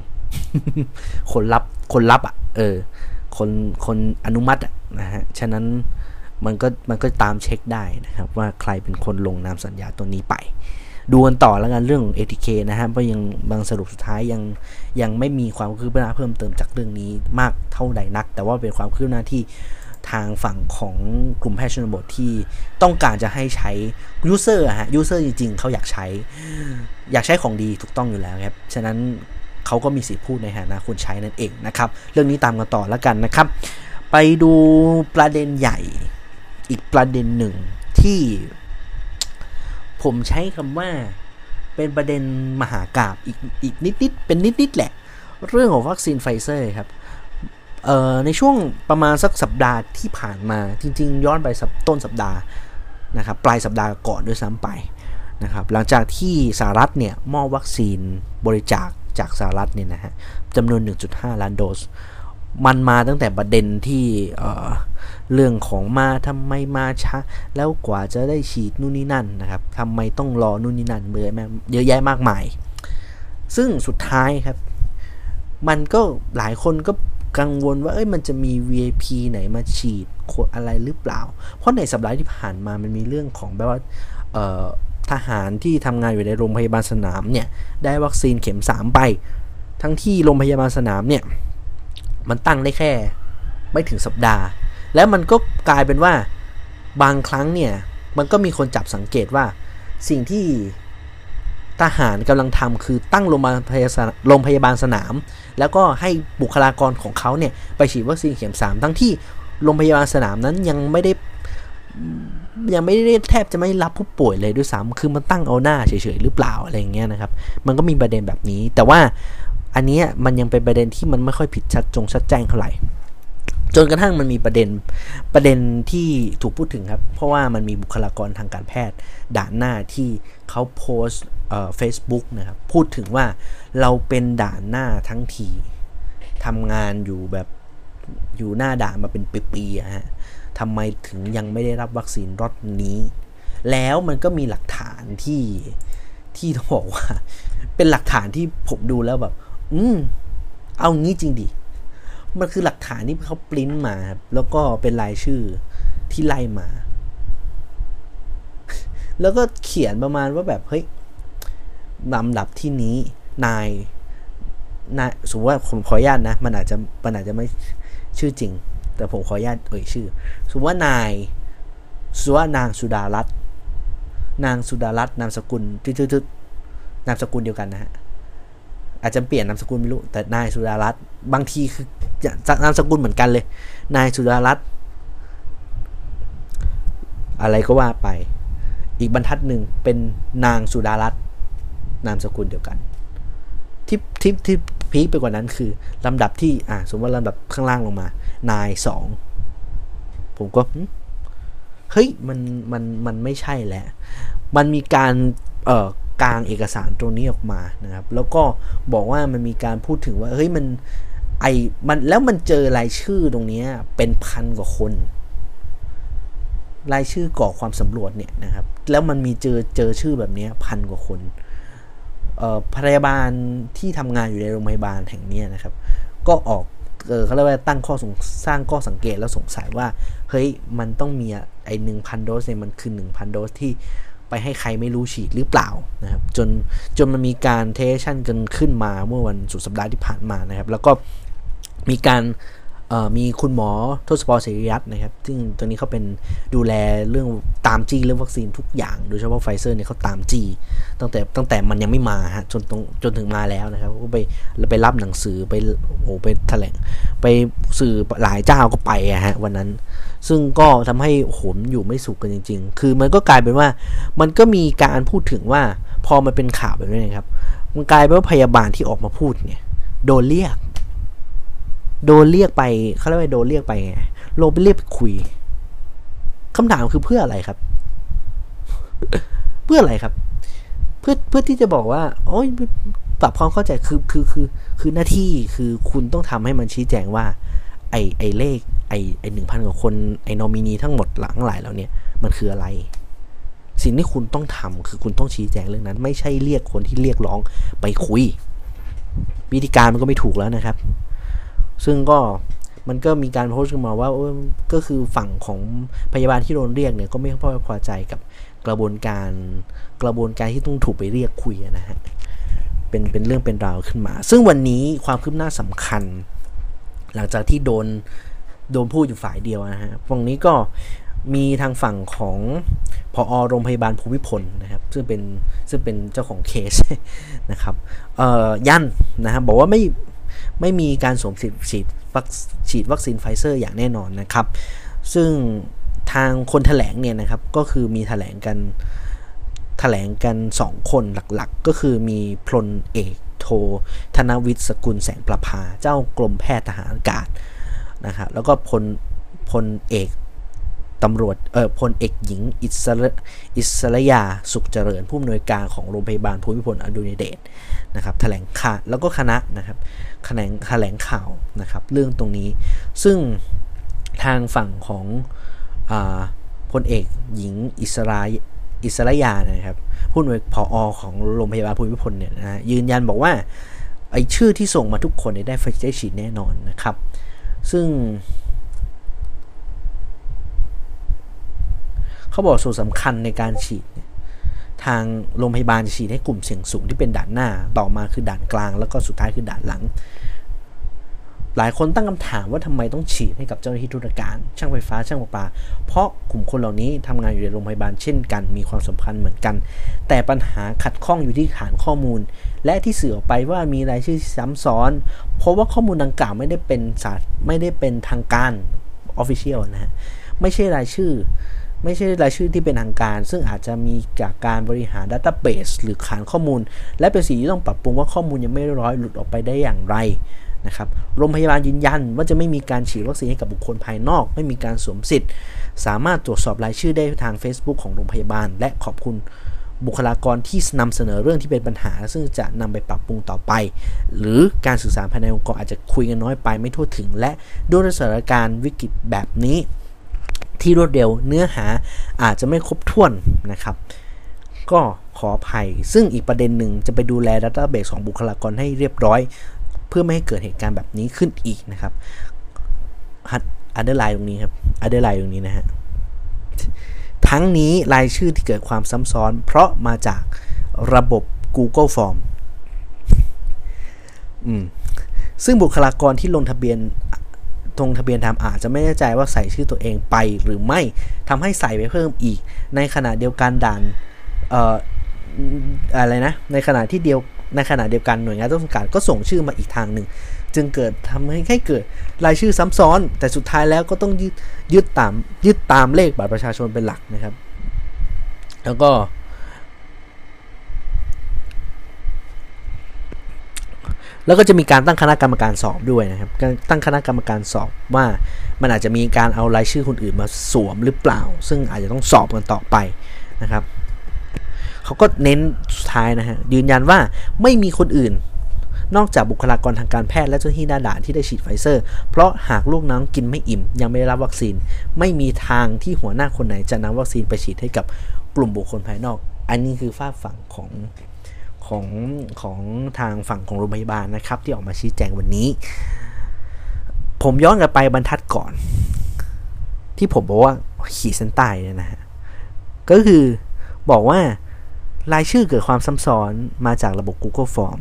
คนรับคนรับอะ เออ คนคนอนุมัติอะนะฮะ ฉะนั้นมันก็มันก็ตามเช็คได้นะครับ ว่าใครเป็นคนลงนามสัญญาตัวนี้ไป ดูกันต่อแล้วกันเรื่อง ATK นะฮะเพราะยังบทสรุปสุดท้ายยังยังไม่มีความคืบหน้าเพิ่มเติมจากเรื่องนี้มากเท่าใดนัก แต่ว่าเป็นความคืบหน้าที่ทางฝั่งของกลุ่มแพทย์ชนบทที่ต้องการจะให้ใช้ user ฮะ user จริงๆ เขาอยากใช้ อยากใช้ของดีถูกต้องอยู่แล้วครับ ฉะนั้นเขาก็มีสิทธิพูดในฐานะคนใช้นั่นเองนะครับ เรื่องนี้ตามกันต่อแล้วกันนะครับ ไปดูประเด็นใหญ่อีกประเด็นหนึ่งที่ ผมใช้คำว่าเป็นประเด็นมหากาพย์อีกอีกนิดๆเป็นนิดๆแหละ เรื่องของวัคซีนไฟเซอร์ครับในช่วงประมาณสักสัปดาห์ที่ผ่านมาจริง ๆ ย้อนไปต้นสัปดาห์นะครับปลายสัปดาห์ก่อนด้วยซ้ำไปนะครับหลังจากที่สหรัฐเนี่ยมอบวัคซีนบริจาคจากสหรัฐเนี่ยนะฮะจำนวน 1.5 ล้านโดส มันมาตั้งแต่ประเด็นที่ เรื่องของมาทำไมมาช้าแล้วกว่าจะได้ฉีดนู่นนี่นั่นนะครับทำไมต้องรอนู่นนี่นั่นเยอะแยะมากมาย ซึ่งสุดท้ายครับ มันก็หลายคนก็กังวลว่าเอ้ยมันจะมี VIP ไหนมาฉีดอะไรหรือเปล่า เพราะในสัปดาห์ที่ผ่านมามันมีเรื่องของแบบว่าทหารที่ทำงานอยู่ในโรงพยาบาลสนามเนี่ยได้วัคซีนเข็ม 3 ไป ทั้งที่โรงพยาบาลสนามเนี่ยมันตั้งได้แค่ไม่ถึงสัปดาห์ แล้วมันก็กลายเป็นว่าบางครั้งเนี่ยมันก็มีคนจับสังเกตว่า สิ่งที่ทหารกำลังทำคือตั้งโรงพยาบาลโรงพยาบาลสนาม แล้วก็ให้บุคลากรของเขาเนี่ยไปฉีดวัคซีนเข็มสามทั้งที่โรงพยาบาลสนามนั้นยังไม่ได้ยังไม่ได้แทบจะไม่รับผู้ป่วยเลยด้วยซ้ำคือมันตั้งเอาหน้าเฉยๆหรือเปล่าอะไรเงี้ยนะครับ มันก็มีประเด็นแบบนี้ แต่ว่าอันนี้มันยังเป็นประเด็นที่มันไม่ค่อยผิดชัดจงชัดแจ้งเท่าไหร่ จนกระทั่งมันมีประเด็นประเด็นที่ถูกพูดถึงครับ เพราะว่ามันมีบุคลากรทางการแพทย์ ด่านหน้าที่เขาโพสเฟซบุ๊กนะครับ พูดถึงว่าเราเป็นด่านหน้าทั้งทีทำงานอยู่แบบอยู่หน้าด่านมาเป็นปีๆฮะทำไมถึงยังไม่ได้รับวัคซีนรอดนี้ แล้วมันก็มีหลักฐานที่ที่ต้องบอกว่า เป็นหลักฐานที่ผมดูแล้วแบบ อืม เอางี้จริงดิ มันคือหลักฐานที่เขาปริ้นมาครับแล้วก็เป็นรายชื่อที่ไล่มา แล้วก็เขียนประมาณว่าแบบเฮ้ยลำดับที่นี้นายนายสมมติว่าผมขออนุญาตนะ มันอาจจะมันอาจจะไม่ชื่อจริง แต่ผมขออนุญาตเอ่ยชื่อ สมมติว่านายสมมติว่านางสุดารัตน์นางสุดารัตน์นามสกุลทึดๆนามสกุลเดียวกันนะฮะอาจจะเปลี่ยนนามสกุลไม่รู้แต่นายสุดารัตน์ บางทีคือจะนามสกุลเหมือนกันเลย นายสุดารัตน์อะไรก็ว่าไป อีกบรรทัดหนึ่งเป็นนางสุดารัตน์นามสกุลเดียวกัน ที่ที่ที่พีคไปกว่านั้นคือ ลำดับที่อ่าสมมติว่าลำดับข้างล่างลงมา นายสองผมก็เฮ้ยมันมันมันไม่ใช่แหละ มันมีการเอ่อกลางเอกสารตรงนี้ออกมานะครับ แล้วก็บอกว่ามันมีการพูดถึงว่าเฮ้ยมัน ไอมันแล้วมันเจอรายชื่อตรงนี้เป็นพันกว่าคน รายชื่อก่อความสำรวจเนี่ยนะครับ แล้วมันมีเจอเจอชื่อแบบนี้พันกว่าคนพยาบาลที่ทำงานอยู่ในโรงพยาบาลแห่งนี้นะครับ ก็ออกเออเขาเรียกว่าตั้งข้อสงสร้างข้อสังเกตแล้วสงสัยว่า เฮ้ยมันต้องมีไอหนึ่งพันโดสเนี่ยมันคือหนึ่งพันโดสที่ไปให้ใครไม่รู้ฉีดหรือเปล่านะครับจนจนมันมีการเทชันกันขึ้นมาเมื่อวันสุดสัปดาห์ที่ผ่านมานะครับ แล้วก็ มีการมีคุณหมอทศพรเสรีรัตน์นะครับ ซึ่งตัวนี้เขาเป็นดูแลเรื่องตามจีเรื่องวัคซีนทุกอย่าง โดยเฉพาะไฟเซอร์เนี่ยเขาตามจีตั้งแต่ตั้งแต่มันยังไม่มาฮะจนตรงจนถึงมาแล้วนะครับ ก็ไปไปรับหนังสือไปโอ้ไปแถลงไปสื่อหลายเจ้าก็ไปอะฮะวันนั้น ซึ่งก็ทำให้โหมอยู่ไม่สุขกันจริง ๆ คือมันก็กลายเป็นว่ามันก็มีการพูดถึงว่าพอมันเป็นข่าวแบบนี้ครับ มันกลายเป็นว่าพยาบาลที่ออกมาพูดเนี่ยโดนเรียก โดนเรียกไปเขาเรียกว่าโดนเรียกไปไงลไปเรียกไปคุยคำถามคือเพื่ออะไรครับ เพื่ออะไรครับ เพื่อเพื่อที่จะบอกว่า โอ้ยปรับความเข้าใจคือคือคือ คือหน้าที่คือคุณต้องทำให้มันชี้แจงว่า ไอไอเลข ไอไอหนึ่งพันกว่าคนไอนอมินีทั้งหมดหลังหลายแล้วเนี่ย มันคืออะไร สิ่งที่คุณต้องทำคือคุณต้องชี้แจงเรื่องนั้น ไม่ใช่เรียกคนที่เรียกร้องไปคุยวิธีการมันก็ไม่ถูกแล้วนะครับ ซึ่งก็มันก็มีการโพสต์ขึ้นมาว่าก็คือฝั่งของพยาบาลที่โดนเรียกเนี่ยก็ไม่พอพอใจกับกระบวนการกระบวนการที่ต้องถูกไปเรียกคุยนะฮะเป็นเป็นเรื่องเป็นราวขึ้นมา ซึ่งวันนี้ความคืบหน้าสำคัญ หลังจากที่โดนโดนพูดอยู่ฝ่ายเดียวนะฮะฝั่งนี้ก็มีทางฝั่งของผอ.โรงพยาบาลภูมิพลนะครับซึ่งเป็นซึ่งเป็นเจ้าของเคสนะครับเอ่อยันนะครับบอกว่าไม่ ไม่มีการสวมสิทธิ์ฉีดวัคฉีดวัคซีนไฟเซอร์อย่างแน่นอนนะครับ ซึ่งทางคนแถลงเนี่ยนะครับก็คือมีแถลงกันแถลงกัน 2 คนหลักๆ ก็คือมีพลอากาศโทธนวิทย์สกุลแสงประภา เจ้ากรมแพทย์ทหารอากาศนะครับแล้วก็พลพลเอกตำรวจเออพลเอกหญิงอิสระอิสระยาสุขเจริญผู้อำนวยการของโรงพยาบาลภูมิพลอดุลยเดชนะครับแถลงข่าวแล้วก็คณะนะครับ แถลงแถลงข่าวนะครับเรื่องตรงนี้ ซึ่งทางฝั่งของอพลเอกหญิงอิสราอิสระยานะครับผู้นวยผออของโรงพยาบาลภูมิพลเนี่ยนะยืนยันบอกว่าไอชื่อที่ส่งมาทุกคนได้ไฟได้ฉีดแน่นอนนะครับ ซึ่ง เขาบอกส่วนสำคัญในการฉีด ทางโรงพยาบาลฉีดให้กลุ่มเสี่ยงสูงที่เป็นด่านหน้า ต่อมาคือด่านกลาง แล้วก็สุดท้ายคือด่านหลัง หลายคนตั้งคำถามว่าทำไมต้องฉีดให้กับเจ้าหน้าที่ธุรการ ช่างไฟฟ้า ช่างประปา เพราะกลุ่มคนเหล่านี้ทำงานอยู่ในโรงพยาบาลเช่นกัน มีความสัมพันธ์เหมือนกัน แต่ปัญหาขัดข้องอยู่ที่ฐานข้อมูล และที่สื่อออกไปว่ามีรายชื่อซ้ำซ้อน เพราะว่าข้อมูลดังกล่าวไม่ได้เป็นศาสตร์ไม่ได้เป็นทางการ official นะฮะ ไม่ใช่รายชื่อ ไม่ใช่รายชื่อที่เป็นทางการ ซึ่งอาจจะมีจากการบริหาร database หรือฐานข้อมูล และเป็นสิ่งที่ต้องปรับปรุงว่าข้อมูลยังไม่เรียบร้อยหลุดออกไปได้อย่างไรนะครับโรงพยาบาลยืนยันว่าจะไม่มีการฉีดวัคซีนให้กับบุคคลภายนอก ไม่มีการสวมสิทธิ์ สามารถตรวจสอบรายชื่อได้ทาง Facebook ของโรงพยาบาล และขอบคุณบุคลากรที่นำเสนอเรื่องที่เป็นปัญหา ซึ่งจะนำไปปรับปรุงต่อไป หรือการสื่อสารภายในองค์กรอาจจะคุยกันน้อยไปไม่ทั่วถึง และด้วยสถานการณ์วิกฤตแบบนี้ ที่รวดเร็ว เนื้อหาอาจจะไม่ครบถ้วนนะครับ ก็ขออภัย ซึ่งอีกประเด็นหนึ่งจะไปดูแลดัตต้าเบสของบุคลากรให้เรียบร้อย เพื่อไม่ให้เกิดเหตุการณ์แบบนี้ขึ้นอีกนะครับunderline ตรงนี้ครับ underline ตรงนี้นะฮะทั้งนี้รายชื่อที่เกิดความซ้ำซ้อน เพราะมาจากระบบ Google Form อืมซึ่งบุคลากรที่ลงทะเบียน ลงทะเบียนทำอาจจะไม่แน่ใจว่าใส่ชื่อตัวเองไปหรือไม่ทำให้ใส่ไปเพิ่มอีก ในขณะเดียวกันด่านเอ่ออะไรนะ ในขณะที่เดียวในขณะเดียวกันหน่วยงานต้นสังกัดก็ส่งชื่อมาอีกทางหนึ่งจึงเกิดทำให้ให้เกิดรายชื่อซ้ำซ้อน แต่สุดท้ายแล้วก็ต้องยึดยึดตามยึดตามเลขบัตรประชาชนเป็นหลักนะครับ แล้วก็ แล้วก็จะมีการตั้งคณะกรรมการสอบด้วยนะครับ ตั้งคณะกรรมการสอบว่ามันอาจจะมีการเอารายชื่อคนอื่นมาสวมหรือเปล่า ซึ่งอาจจะต้องสอบกันต่อไปนะครับเขาก็เน้นสุดท้ายนะฮะยืนยันว่าไม่มีคนอื่น นอกจากบุคลากรทางการแพทย์และเจ้าหน้าที่ด้านด่านที่ได้ฉีดไฟเซอร์ เพราะหากลูกน้องกินไม่อิ่ม ยังไม่ได้รับวัคซีน ไม่มีทางที่หัวหน้าคนไหนจะนำวัคซีนไปฉีดให้กับกลุ่มบุคคลภายนอก อันนี้คือฝ้าฝั่งของ ของของทางฝั่งของโรงพยาบาลนะครับ ที่ออกมาชี้แจงวันนี้ ผมย้อนกลับไปบรรทัดก่อน ที่ผมบอกว่าขีดเส้นใต้เนี่ยนะฮะก็คือบอกว่ารายชื่อเกิดความซ้ำซ้อนมาจากระบบ Google Form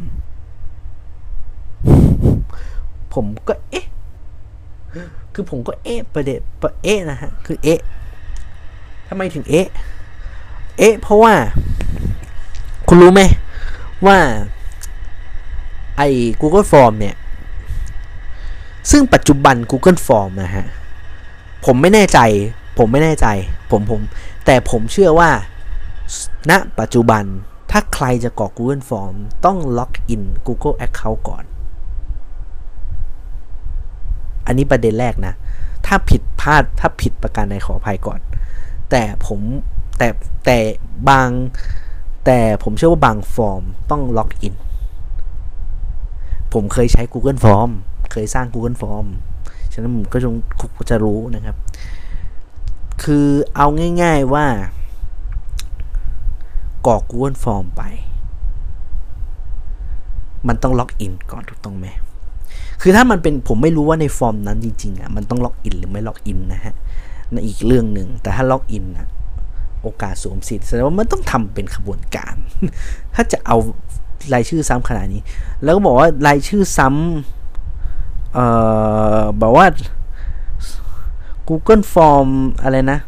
ผมก็เอ๊ะ คือผมก็เอ๊ะประเด็นเอ๊ะนะฮะ คือเอ๊ะทำไมถึงเอ๊ะ เอ๊ะ เพราะว่า คุณรู้ไหม ว่าไอ้ Google Form เนี่ย ซึ่งปัจจุบัน Google Form นะฮะ ผมไม่แน่ใจ ผมไม่แน่ใจ ผมผม แต่ผมเชื่อว่าณปัจจุบันถ้าใครจะกรอก Google Form ต้องล็อกอิน Google Account ก่อน อันนี้ประเด็นแรกนะ ถ้าผิดพลาดถ้าผิดประการใดขออภัยก่อน แต่ผมแต่แต่บาง แต่ผมเชื่อว่าบางฟอร์มต้องล็อกอิน ผมเคยใช้ Google Form เคยสร้าง Google Form ฉะนั้นผมก็คงจะรู้นะครับ คือเอาง่าย ๆว่ากรอก Google Form ไป มันต้องล็อกอินก่อนถูกต้องไหม คือถ้ามันเป็นผมไม่รู้ว่าในฟอร์มนั้นจริงๆอะมันต้องล็อกอินหรือไม่ล็อกอินนะฮะในอีกเรื่องหนึ่งแต่ถ้าล็อกอินอะ โอกาสสวมสิทธิ์แสดงว่ามันต้องทำเป็นขบวนการ ถ้าจะเอารายชื่อซ้ำขนาดนี้ แล้วก็บอกว่ารายชื่อซ้ำเอ่อบอกว่า Google Form อะไรนะ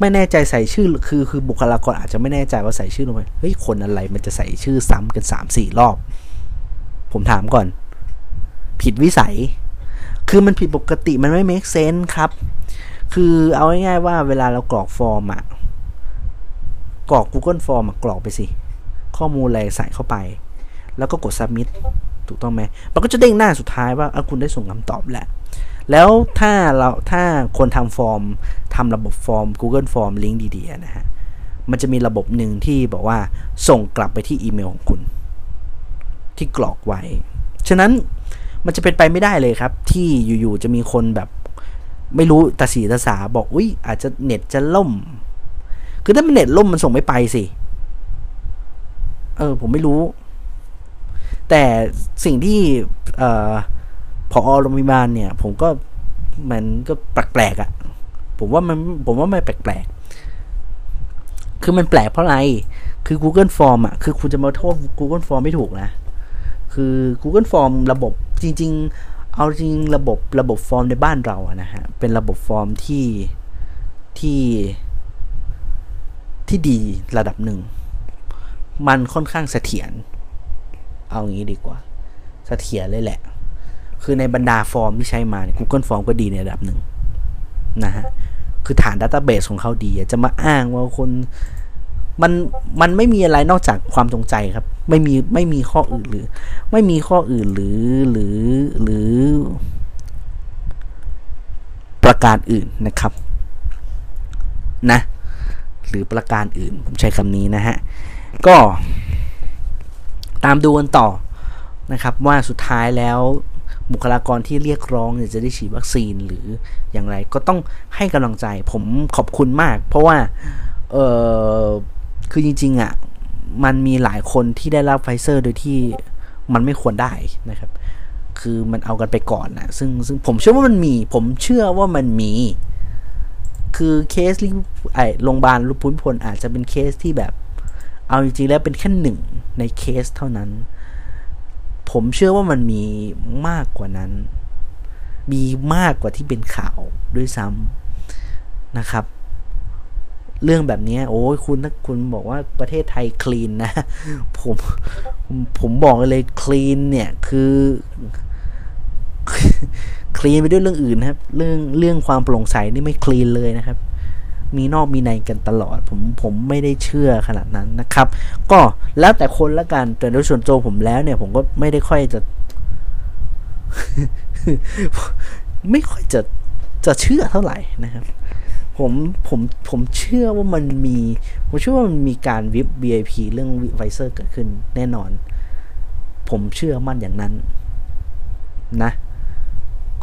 ไม่แน่ใจใส่ชื่อคือคือบุคลากรอาจจะไม่แน่ใจว่าใส่ชื่อลงไปเฮ้ยคนอะไรมันจะใส่ชื่อซ้ำกันสามสี่รอบ ผมถามก่อน ผิดวิสัย คือมันผิดปกติมันไม่ make sense ครับ คือเอาง่ายๆว่าเวลาเรากรอกฟอร์มอะ กรอก Google Form กรอกไปสิ ข้อมูลอะไรใส่เข้าไป แล้วก็กด submit ถูกต้องไหมมันก็จะเด้งหน้าสุดท้ายว่าคุณได้ส่งคำตอบแหละแล้วถ้าเราถ้าคนทำฟอร์มทำระบบฟอร์ม Google Form ลิงก์ดีๆนะฮะมันจะมีระบบหนึ่งที่บอกว่าส่งกลับไปที่อีเมลของคุณ ที่กรอกไว้ ฉะนั้นมันจะเป็นไปไม่ได้เลยครับ ที่อยู่ๆจะมีคนแบบไม่รู้ตาสีตาสาบอกอุ้ยอาจจะเน็ตจะล่ม คือถ้ามันเน็ตล่มมันส่งไม่ไปสิเออ ผมไม่รู้ แต่สิ่งที่เอ่อพอโรงพยาบาลเนี่ย ผมก็มันก็แปลกๆอะ่ะ ผมว่ามันผมว่าไม่แปลกๆ คือมันแปลกเพราะอะไร คือ Google Form อะ คือคุณจะมาโทษ Google Form ไม่ถูกนะ คือ Google Form ระบบจริง ๆ เอาจริงระบบระบบฟอร์มในบ้านเราอะนะฮะ เป็นระบบฟอร์มที่ที่ ที่ดีระดับหนึ่ง มันค่อนข้างเสถียรเอางี้ดีกว่าเสถียรเลยแหละ คือในบรรดาฟอร์มที่ใช้มาเนี่ย Google Form ก็ดีในระดับหนึ่งนะฮะ คือฐานดัตต้าเบสของเขาดี จะมาอ้างว่าคนมันมันไม่มีอะไรนอกจากความจงใจครับ ไม่มีไม่มีข้ออื่นหรือ ไม่มีข้ออื่นหรือหรือหรือ ประการอื่นนะครับ นะ หรือประการอื่น ผมใช้คำนี้นะฮะ ก็ตามดูกันต่อนะครับว่าสุดท้ายแล้วบุคลากรที่เรียกร้องจะได้ฉีดวัคซีนหรืออย่างไร ก็ต้องให้กำลังใจผมขอบคุณมาก เพราะว่าเออคือจริงๆอะ่ะมันมีหลายคนที่ได้รับไฟเซอร์โดยที่มันไม่ควรได้นะครับ คือมันเอากันไปก่อนนะซึ่งซึ่งผมเชื่อว่ามันมี ผมเชื่อว่ามันมี คือเคสไอ้โรงพยาบาลภูมิพลอาจจะเป็นเคสที่แบบ เอาจริงๆแล้วเป็นแค่หนึ่งในเคสเท่านั้น ผมเชื่อว่ามันมีมากกว่านั้น มีมากกว่าที่เป็นข่าวด้วยซ้ำนะครับ เรื่องแบบนี้โอ้ยคุณถ้าคุณบอกว่าประเทศไทยคลีนนะ ผมผมบอกเลยคลีนเนี่ยคือ คลีนไปด้วยเรื่องอื่นนะครับ เรื่องเรื่องความโปร่งใสนี่ไม่คลีนเลยนะครับ มีนอกมีในกันตลอด ผมผมไม่ได้เชื่อขนาดนั้นนะครับ ก็แล้วแต่คนละกันแต่โดยส่วนตัวผมแล้วเนี่ย ผมก็ไม่ได้ค่อยจะ ไม่ค่อยจะจะเชื่อเท่าไหร่นะครับผมผมผมเชื่อว่ามันมี ผมเชื่อว่ามันมีการวิบ VIP เรื่องไฟเซอร์เกิดขึ้นแน่นอน ผมเชื่อมั่นอย่างนั้น นะ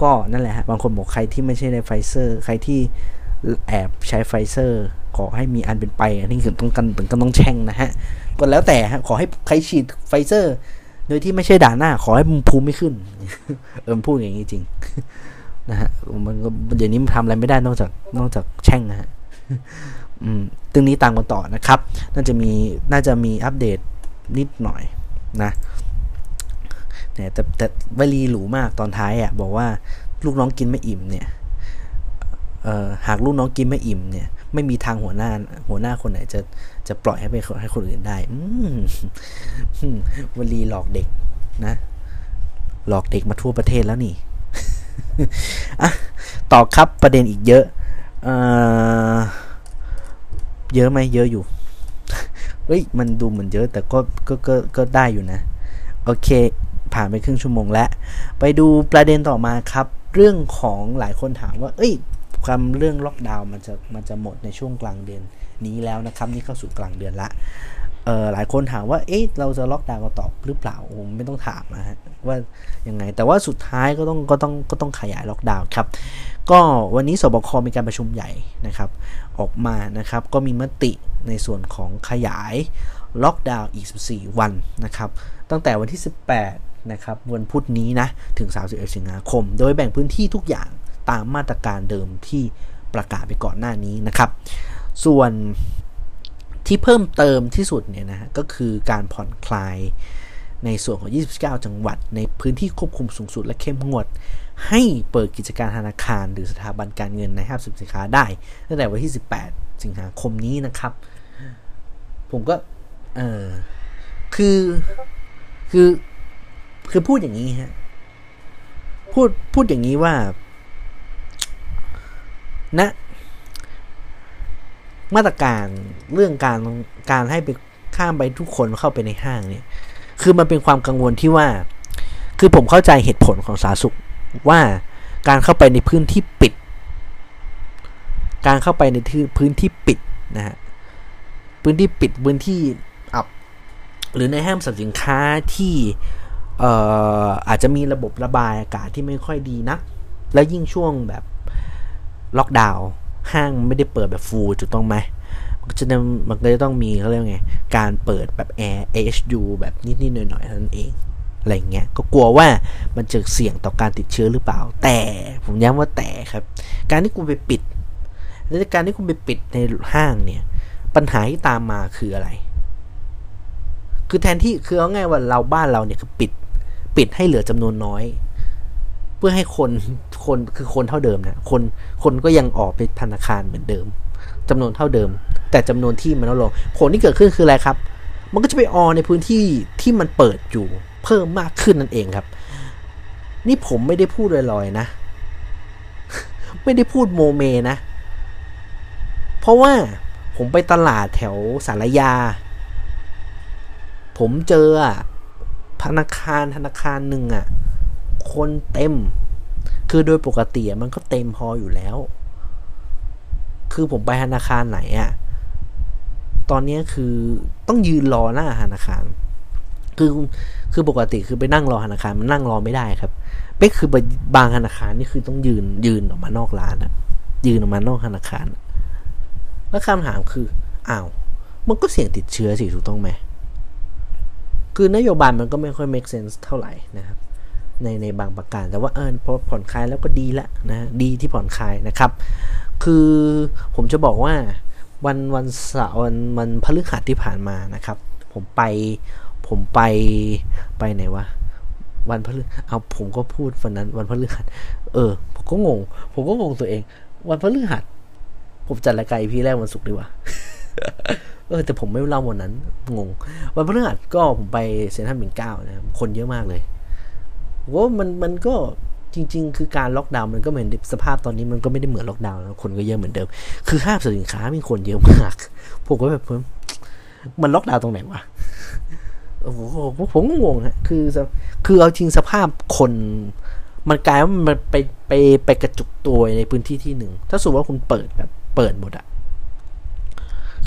ก็นั่นแหละฮะบางคนบอกใครที่ไม่ใช่ในไฟเซอร์ ใครที่แอบใช้ไฟเซอร์ ขอให้มีอันเป็นไป อันนี้คือต้องกันถึงก็ต้องแช่งนะฮะ ก็แล้วแต่ฮะ ขอให้ใครฉีดไฟเซอร์ โดยที่ไม่ใช่ด่านหน้า ขอให้ภูมิไม่ขึ้น เออพูดอย่างนี้จริงนะฮะ มันก็เดี๋ยวนี้มันทำอะไรไม่ได้นอกจากนอกจากแช่งนะฮะอืมตรงนี้ตามกันต่อนะครับ น่าจะมีน่าจะมีอัปเดตนิดหน่อยนะ เนี่ยแต่แต่วลีหรูมากตอนท้ายอะบอกว่าลูกน้องกินไม่อิ่มเนี่ยหากลูกน้องกินไม่อิ่มเนี่ย ไม่มีทางหัวหน้าหัวหน้าคนไหนจะจะปล่อยให้ไปให้คนอื่นได้วลีหลอกเด็กนะ หลอกเด็กมาทั่วประเทศแล้วนี่อะต่อครับประเด็นอีกเยอะเออเยอะไหมเยอะอยู่เฮ้ยมันดูเหมือนเยอะแต่ก็ก็ก็ก็ได้อยู่นะ โอเค ผ่านไปครึ่งชั่วโมงแล้ว ไปดูประเด็นต่อมาครับ เรื่องของหลายคนถามว่า เอ้ยความเรื่องล็อกดาวน์มันจะมันจะหมดในช่วงกลางเดือนนี้แล้วนะครับ นี่เข้าสู่กลางเดือนละเออหลายคนถามว่า เอ๊ะ เราจะล็อกดาวน์ก็ตอบหรือเปล่าผมไม่ต้องถามนะฮะว่ายังไง แต่ว่าสุดท้ายก็ต้องก็ต้องก็ต้องขยายล็อกดาวน์ครับ ก็วันนี้สบคมีการประชุมใหญ่นะครับ ออกมานะครับ ก็มีมติในส่วนของขยายล็อกดาวน์อีก 14 วันนะครับ ตั้งแต่วันที่ 18 นะครับวันพุธนี้นะถึง 31 สิงหาคม โดยแบ่งพื้นที่ทุกอย่างตามมาตรการเดิมที่ประกาศไปก่อนหน้านี้นะครับ ส่วนที่เพิ่มเติมที่สุดเนี่ยนะก็คือการผ่อนคลายในส่วนของ 29 จังหวัด ในพื้นที่ควบคุมสูงสุดและเข้มงวด ให้เปิดกิจการธนาคาร หรือสถาบันการเงินในห้างสรรพสินค้าได้ตั้งแต่วันที่ 18 สิงหาคมนี้นะครับ ผมก็ เออคือ คือ คือพูดอย่างนี้ฮะพูดพูดอย่างนี้ว่าณนะมาตรการเรื่องการการให้ไปข้ามไปทุกคนเข้าไปในห้างเนี่ย คือมันเป็นความกังวลที่ว่า คือผมเข้าใจเหตุผลของสาสุขว่าการเข้าไปในพื้นที่ปิด การเข้าไปในพื้นที่ปิดนะฮะพื้นที่ปิดพื้นที่อับ หรือในห้างสรรพสินค้าที่ เอ่ออาจจะมีระบบระบายอากาศที่ไม่ค่อยดีนัก และยิ่งช่วงแบบล็อกดาวน์ห้างไม่ได้เปิดแบบฟูลจุดต้องไหมมันก็จะมันก็จะต้องมีเขาเรียกไง การเปิดแบบแอร์ AHU แบบนิดๆหน่อยๆนั่นเองอะไรเงี้ยก็กลัวว่ามันจะเสี่ยงต่อการติดเชื้อหรือเปล่า แต่ผมย้ำว่าแต่ครับ การที่คุณไปปิดและการที่คุณไปปิดในห้างเนี่ย ปัญหาที่ตามมาคืออะไร คือแทนที่คือเอาง่ายว่าเราบ้านเราเนี่ยคือปิด ปิดให้เหลือจำนวนน้อย เพื่อให้คนคนคือคนเท่าเดิมนะคนคนก็ยังออกไปธนาคารเหมือนเดิมจำนวนเท่าเดิม แต่จำนวนที่มันลดลงผลที่เกิดขึ้นคืออะไรครับ มันก็จะไปออในพื้นที่ที่มันเปิดอยู่เพิ่มมากขึ้นนั่นเองครับ นี่ผมไม่ได้พูดลอยๆนะ ไม่ได้พูดโมเมนะ เพราะว่าผมไปตลาดแถวสารยา ผมเจอ ธนาคารธนาคารหนึ่งอะ่ะ คนเต็ม คือโดยปกติมันก็เต็มพออยู่แล้ว คือผมไปธนาคารไหนอะตอนนี้คือต้องยืนรอหน้าธนาคาร คือคือปกติคือไปนั่งรอธนาคารมันนั่งรอไม่ได้ครับเป๊กคือบางธนาคารนี่คือต้องยืนยืนออกมานอกร้านอะยืนออกมานอกธนาคาร แล้วคำถามคืออ้าวมันก็เสี่ยงติดเชื้อสิถูกต้องไหม คือนโยบายมันก็ไม่ค่อย make sense เท่าไหร่นะครับในในบางประการ แต่ว่าเออพอผ่อนคลายแล้วก็ดีละนะดีที่ผ่อนคลายนะครับ คือผมจะบอกว่าวันวันเสาร์วันวันพฤหัสที่ผ่านมานะครับ ผมไปผมไปไปไหนวะวันพฤเอาผมก็พูดวันนั้น วันพฤหัสเออ ผมก็งง ผมก็งงตัวเอง วันพฤหัสผมจัดรายการอีพีแรกวันศุกร์ดีกว่า เออแต่ผมไม่เล่าวันนั้น งง วันพฤหัสก็ผมไปเซนทรัลบินเก้านะคนเยอะมากเลยว่ามันมันก็จริง ๆ คือการล็อกดาวน์มันก็เหมือนสภาพตอนนี้มันก็ไม่ได้เหมือนล็อกดาวน์แล้วคนก็เยอะเหมือนเดิม คือห้างสินค้ามีคนเยอะมากผมก็แบบมมันล็อกดาวน์ตรงไหนวะโอ้โหผมก็งงฮะคือคือเอาจริงสภาพคนมันกลายว่ามันไปไปไปกระจุกตัวในพื้นที่ที่หนึ่ง ถ้าสมมติว่าคุณเปิดแบบเปิดหมดอะ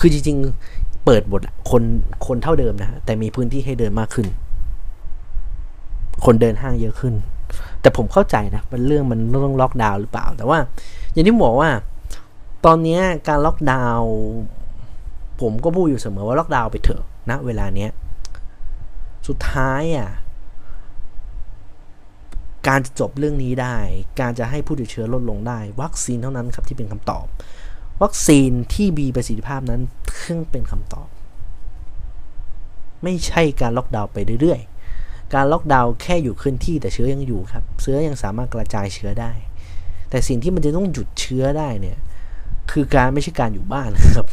คือจริง ๆ เปิดหมดคนคนเท่าเดิมนะแต่มีพื้นที่ให้เดินมากขึ้น คนเดินห้างเยอะขึ้น แต่ผมเข้าใจนะมันเรื่องมันต้องล็อกดาวน์หรือเปล่า แต่ว่า อย่างที่บอกว่า ตอนนี้การล็อกดาวน์ผมก็พูดอยู่เสมอว่าล็อกดาวน์ไปเถอะนะเวลาเนี้ยสุดท้ายอะการจะจบเรื่องนี้ได้ การจะให้ผู้ติดเชื้อลดลงได้ วัคซีนเท่านั้นครับที่เป็นคำตอบ วัคซีนที่มีประสิทธิภาพนั้นเพิ่งเป็นคำตอบ ไม่ใช่การล็อกดาวน์ไปเรื่อยๆ การล็อกดาวน์แค่อยู่ขึ้นที่แต่เชื้อยังอยู่ครับ เชื้อยังสามารถกระจายเชื้อได้ แต่สิ่งที่มันจะต้องหยุดเชื้อได้เนี่ยคือการไม่ใช่การอยู่บ้านครับ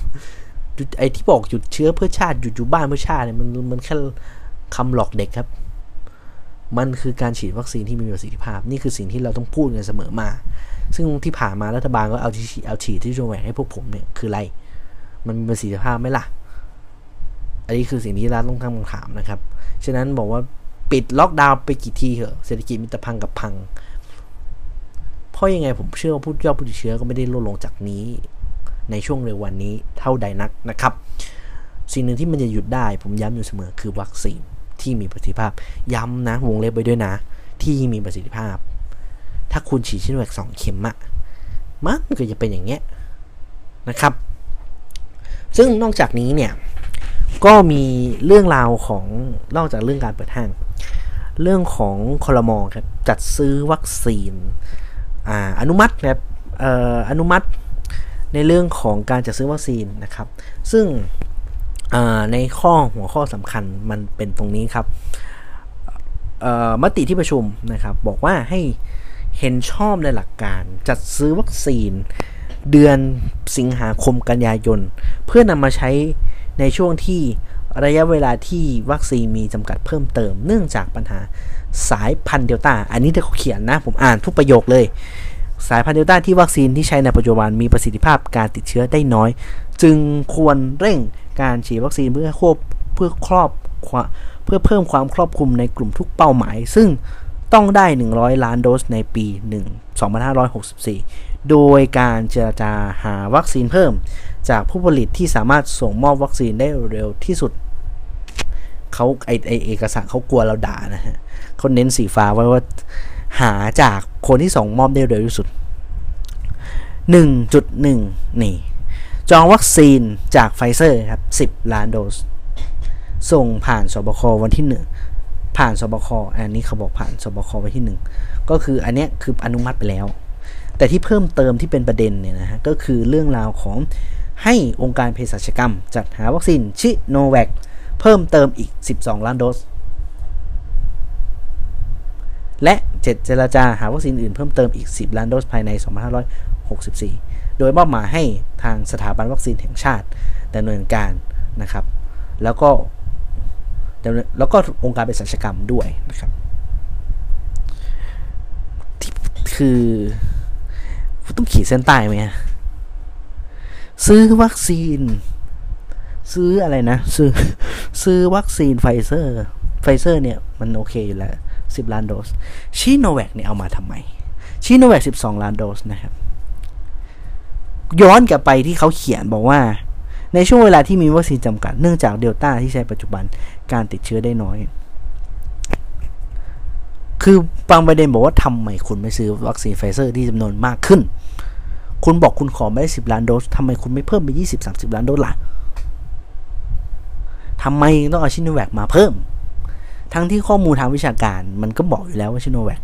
ไอ้ที่บอกหยุดเชื้อเพื่อชาติหยุดอยู่บ้านเพื่อชาติเนี่ยมันมันแค่คำหลอกเด็กครับ มันคือการฉีดวัคซีนที่มีประสิทธิภาพ นี่คือสิ่งที่เราต้องพูดกันเสมอมา ซึ่งที่ผ่านมารัฐบาลก็เอาฉีดเอาฉีดที่โจแหวกให้พวกผมเนี่ยคืออะไร มันมีประสิทธิภาพไหมล่ะ อันนี้คือสิ่งที่รัฐต้องตั้งคำถามนะครับ ฉะนั้นบอกว่าปิดล็อกดาวน์ไปกี่ทีเหอะเศรษฐกิจมิตรพังกับพัง เพราะยังไงผมเชื่อว่าผู้ยอดผู้ติดเชื้อก็ไม่ได้ลดลงจากนี้ ในช่วงเร็ววันนี้เท่าใดนักนะครับ สิ่งหนึ่งที่มันจะหยุดได้ผมย้ำอยู่เสมอคือวัคซีนที่มีประสิทธิภาพ ย้ำนะวงเล็บไปด้วยนะ ที่มีประสิทธิภาพ ถ้าคุณฉีดชิโนแวคสองเข็มอะมันก็จะเป็นอย่างเงี้ยนะครับ ซึ่งนอกจากนี้เนี่ย ก็มีเรื่องราวของนอกจากเรื่องการเปิดห้าง เรื่องของคอรมอครับจัดซื้อวัคซีนออนุมัติครับอนุมัติในเรื่องของการจัดซื้อวัคซีนนะครับ ซึ่งในข้อหัวข้อสำคัญมันเป็นตรงนี้ครับมติที่ประชุมนะครับ บอกว่าให้ เห็นชอบในหลักการ จัดซื้อวัคซีน เดือนสิงหาคมกันยายน เพื่อนำมาใช้ในช่วงที่ระยะเวลาที่วัคซีนมีจำกัดเพิ่มเติม เนื่องจากปัญหาสายพันธุ์เดลต้า อันนี้ที่เขาเขียนนะ ผมอ่านทุกประโยคเลย สายพันธุ์เดลต้าที่วัคซีนที่ใช้ในปัจจุบันมีประสิทธิภาพการติดเชื้อได้น้อย จึงควรเร่งการฉีดวัคซีนเพื่อควบเพื่อครอบเพื่อเพิ่มความครอบคลุมในกลุ่มทุกเป้าหมาย ซึ่ง ต้องได้ 100 ล้านโดสในปี 1 2564 โดยการเจรจาหาวัคซีนเพิ่ม จากผู้ผลิตที่สามารถส่งมอบวัคซีนได้เร็วที่สุดเขาไอไอเอกสารเขากลัวเราด่านะฮะเขาเน้นสีฟ้าไว้ว่าหาจากคนที่ส่งมอบได้เร็วที่สุด 1.1 นี่ จองวัคซีนจากไฟเซอร์ครับ 10 ล้านโดส ส่งผ่านศบควันที่1 ผ่านศบคอันนี้เขาบอกผ่านศบควันที่1ก็คืออันนี้คืออนุมัติไปแล้ว แต่ที่เพิ่มเติมที่เป็นประเด็นเนี่ยนะฮะก็คือเรื่องราวของให้องค์การเภสัชกรรม จัดหาวัคซีนซิโนแวคเพิ่มเติมอีก 12 ล้านโดส และเจ็ดเจรจาหาวัคซีนอื่นเพิ่มเติมอีก 10 ล้านโดสภายใน 2564 โดยมอบหมายให้ทางสถาบันวัคซีนแห่งชาติดำเนินการนะครับ แล้วก็ แล้วก็องค์การเภสัชกรรมด้วยนะครับคือต้องขีดเส้นใต้ไหมซื้อวัคซีน ซื้ออะไรนะ ซื้อซื้อวัคซีนไฟเซอร์ ไฟเซอร์เนี่ยมันโอเคอยู่แล้ว10ล้านโดสซิโนแวคเนี่ยเอามาทำไมซิโนแวค12ล้านโดสนะครับ ย้อนกลับไปที่เขาเขียนบอกว่า ในช่วงเวลาที่มีวัคซีนจำกัดเนื่องจากเดลต้าที่ใช้ปัจจุบัน การติดเชื้อได้น้อย คือบางประเด็นบอกว่าทำไมคุณไม่ซื้อวัคซีนไฟเซอร์ที่จำนวนมากขึ้น คุณบอกคุณขอไม่ได้10ล้านโดสทำไมคุณไม่เพิ่มไป20-30ล้านโดสล่ะทำไมต้องเอาซิโนแวคมาเพิ่ม ทั้งที่ข้อมูลทางวิชาการ มันก็บอกอยู่แล้วว่าซิโนแวค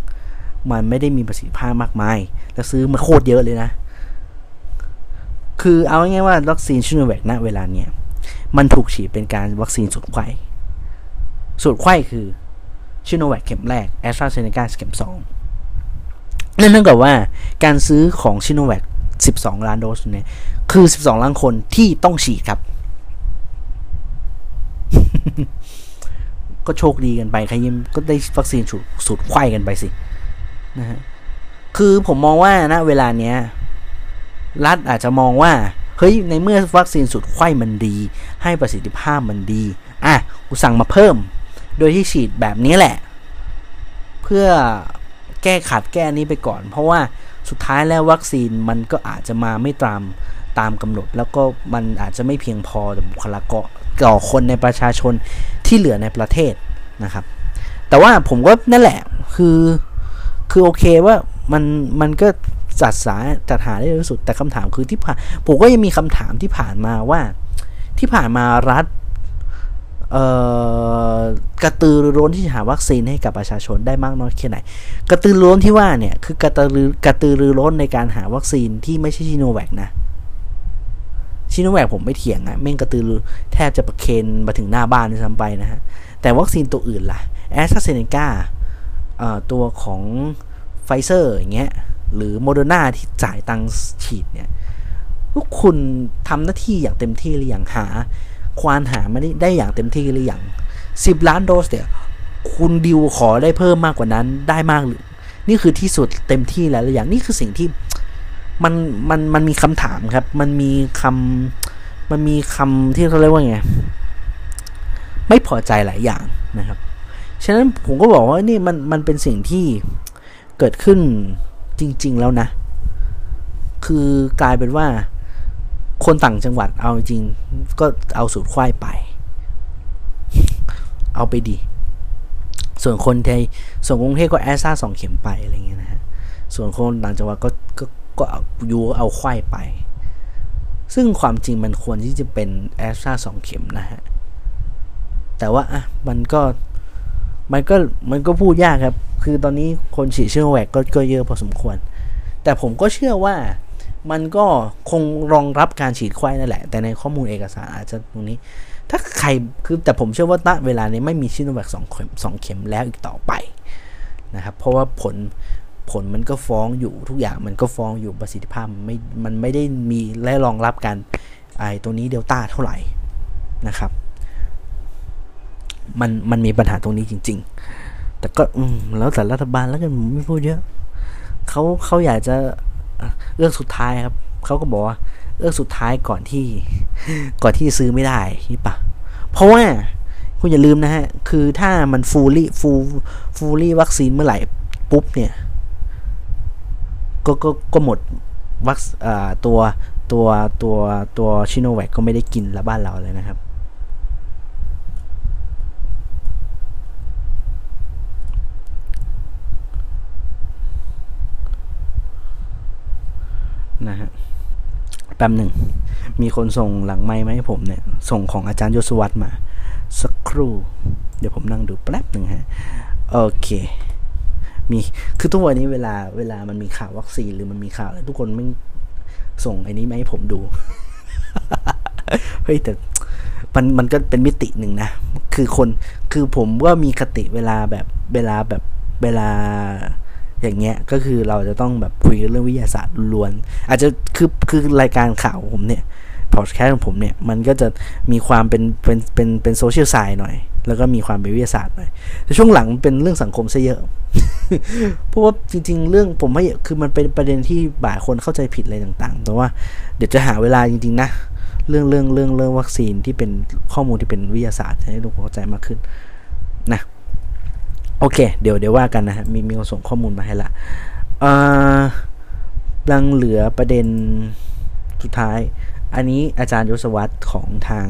มันไม่ได้มีประสิทธิภาพมากมาย แล้วซื้อมาโคตรเยอะเลยนะ คือเอาง่ายๆว่าวัคซีนซิโนแวคณเวลาเนี้ยมันถูกฉีดเป็นการวัคซีนสูตรไขว้ สูตรไขว้คือซิโนแวคเข็มแรกแอสตราเซเนกาเข็มสองนั่นเท่ากับว่าการซื้อของซิโนแวค12 ล้านโดสเนี่ยคือ 12 ล้านคนที่ต้องฉีดครับ ก็โชคดีกันไปใครยิมก็ได้วัคซีนสูตรไข้กันไปสินะฮะคือผมมองว่านะเวลาเนี้ย รัฐอาจจะมองว่า เฮ้ย ในเมื่อวัคซีนสูตรไข้มันดี ให้ประสิทธิภาพมันดี อะ กูสั่งมาเพิ่ม โดยที่ฉีดแบบนี้แหละ เพื่อแก้ขัดแก้นี้ไปก่อน เพราะว่าสุดท้ายแล้ววัคซีนมันก็อาจจะมาไม่ตามตามกำหนด แล้วก็มันอาจจะไม่เพียงพอต่อบุคลากรต่อคนในประชาชนที่เหลือในประเทศนะครับ แต่ว่าผมก็นั่นแหละคือคือโอเคว่ามันมันก็จัดสาจัดหาได้ที่สุดแต่คำถามคือที่ผ่านผมก็ยังมีคำถามที่ผ่านมาว่าที่ผ่านมารัฐ กระตือรือร้นที่จะหาวัคซีนให้กับประชาชนได้มากน้อยแค่ไหน กระตือรือร้นที่ว่าเนี่ยคือกระตือกระตือรือร้นในการหาวัคซีนที่ไม่ใช่ซิโนแวคนะซิโนแวคผมไม่เถียงอะแม่งกระตือรือร้นแทบจะประเคนมาถึงหน้าบ้านด้วยซ้ำไปนะฮะ แต่วัคซีนตัวอื่นล่ะแอสตราเซเนกาตัวของไฟเซอร์อย่างเงี้ยหรือโมเดอร์นาที่จ่ายตังฉีดเนี่ยทุกคุณทำหน้าที่อย่างเต็มที่หรืออย่างหา ควานหามาได้อย่างเต็มที่หรือยังสิบล้านโดสเนี่ยคุณดิวขอได้เพิ่มมากกว่านั้นได้มากหรือ นี่คือที่สุดเต็มที่แล้วหรือยังนี่คือสิ่งที่มันมันมันมีคำถามครับ มันมีคำมันมีคำที่เขาเรียกว่าไงไม่พอใจหลายอย่างนะครับ ฉะนั้นผมก็บอกว่านี่มันมันเป็นสิ่งที่เกิดขึ้นจริง ๆ แล้วนะ คือกลายเป็นว่า คนต่างจังหวัดเอาจริงก็เอาสูตรไขว้ไป เอาไปดี ส่วนคนไทยส่วนกรุงเทพก็แอสตร้าสองเข็มไปอะไรเงี้ยนะฮะส่วนคนต่างจังหวัดก็ก็ก็เอายูเอาไขว้ไป ซึ่งความจริงมันควรที่จะเป็นแอสตร้าสองเข็มนะฮะแต่ว่าอะมันก็มันก็มันก็พูดยากครับ คือตอนนี้คนฉีดซิโนแวคก็ก็เยอะพอสมควร แต่ผมก็เชื่อว่า มันก็คงรองรับการฉีดไข้นั่นแหละ แต่ในข้อมูลเอกสารอาจจะตรงนี้ ถ้าใครคือแต่ผมเชื่อว่าณเวลานี้ไม่มีชิโนแวคสองเข็มสองเข็มแล้วอีกต่อไปนะครับ เพราะว่าผลผลมันก็ฟ้องอยู่ทุกอย่างมันก็ฟ้องอยู่ประสิทธิภาพไม่มันไม่ได้มีและรองรับการไอตัวนี้เดลต้าเท่าไหร่นะครับ มันมันมีปัญหาตรงนี้จริง ๆ แต่ก็อืมแล้วแต่รัฐบาลแล้วกันผมไม่พูดเยอะเขาเขาอยากจะ เรื่องสุดท้ายครับเขาก็บอกว่าเรื่องสุดท้ายก่อนที่ ก่อนที่ซื้อไม่ได้นี่ปะเพราะว่าคุณอย่าลืมนะฮะ คือถ้ามันฟูลี่ฟูฟูลี่วัคซีนเมื่อไหร่ปุ๊บเนี่ย ก็ก็ก็หมดวัคตัวตัวตัวตัวชิโนแวคก็ไม่ได้กินละบ้านเราเลยนะครับ นะฮะแป๊บหนึ่ง มีคนส่งหลังไม้มาให้ผมเนี่ย ส่งของอาจารย์ยศวัตมา สักครู่ เดี๋ยวผมนั่งดูแป๊บหนึ่งฮะ โอเค มี คือทุกวันนี้เวลาเวลามันมีข่าววัคซีนหรือมันมีข่าวอะไรทุกคนไม่ส่งไอ้นี้มาให้ผมดู เฮ้ยแต่มันมันก็เป็นมิติหนึ่งนะ คือคน คือผมว่ามีคติเวลาแบบเวลาแบบเวลา อย่างเงี้ยก็คือเราจะต้องแบบคุยเรื่องวิทยาศาสตร์ล้วน อาจจะคือคือรายการข่าวผมเนี่ยพอดแคสต์ของผมเนี่ยมันก็จะมีความเป็นเป็นเป็นเป็นโซเชียลไซน์หน่อย แล้วก็มีความเป็นวิทยาศาสตร์หน่อยแต่ช่วงหลังเป็นเรื่องสังคมซะเยอะเพราะว่าจริง ๆ เรื่องผมไม่คือมันเป็นประเด็นที่บ่ายคนเข้าใจผิดอะไรต่าง ๆ แต่ว่าเดี๋ยวจะหาเวลาจริง ๆ นะ เรื่องเรื่องเรื่องเรื่องวัคซีนที่เป็นข้อมูลที่เป็นวิทยาศาสตร์ให้ทุกคนเข้าใจมากขึ้นนะ โอเค เดี๋ยวเดี๋ยวว่ากันนะฮะมีมีคนส่งข้อมูลมาให้ละอลังเหลือประเด็นสุดท้าย อันนี้อาจารย์ยศวัตรของทาง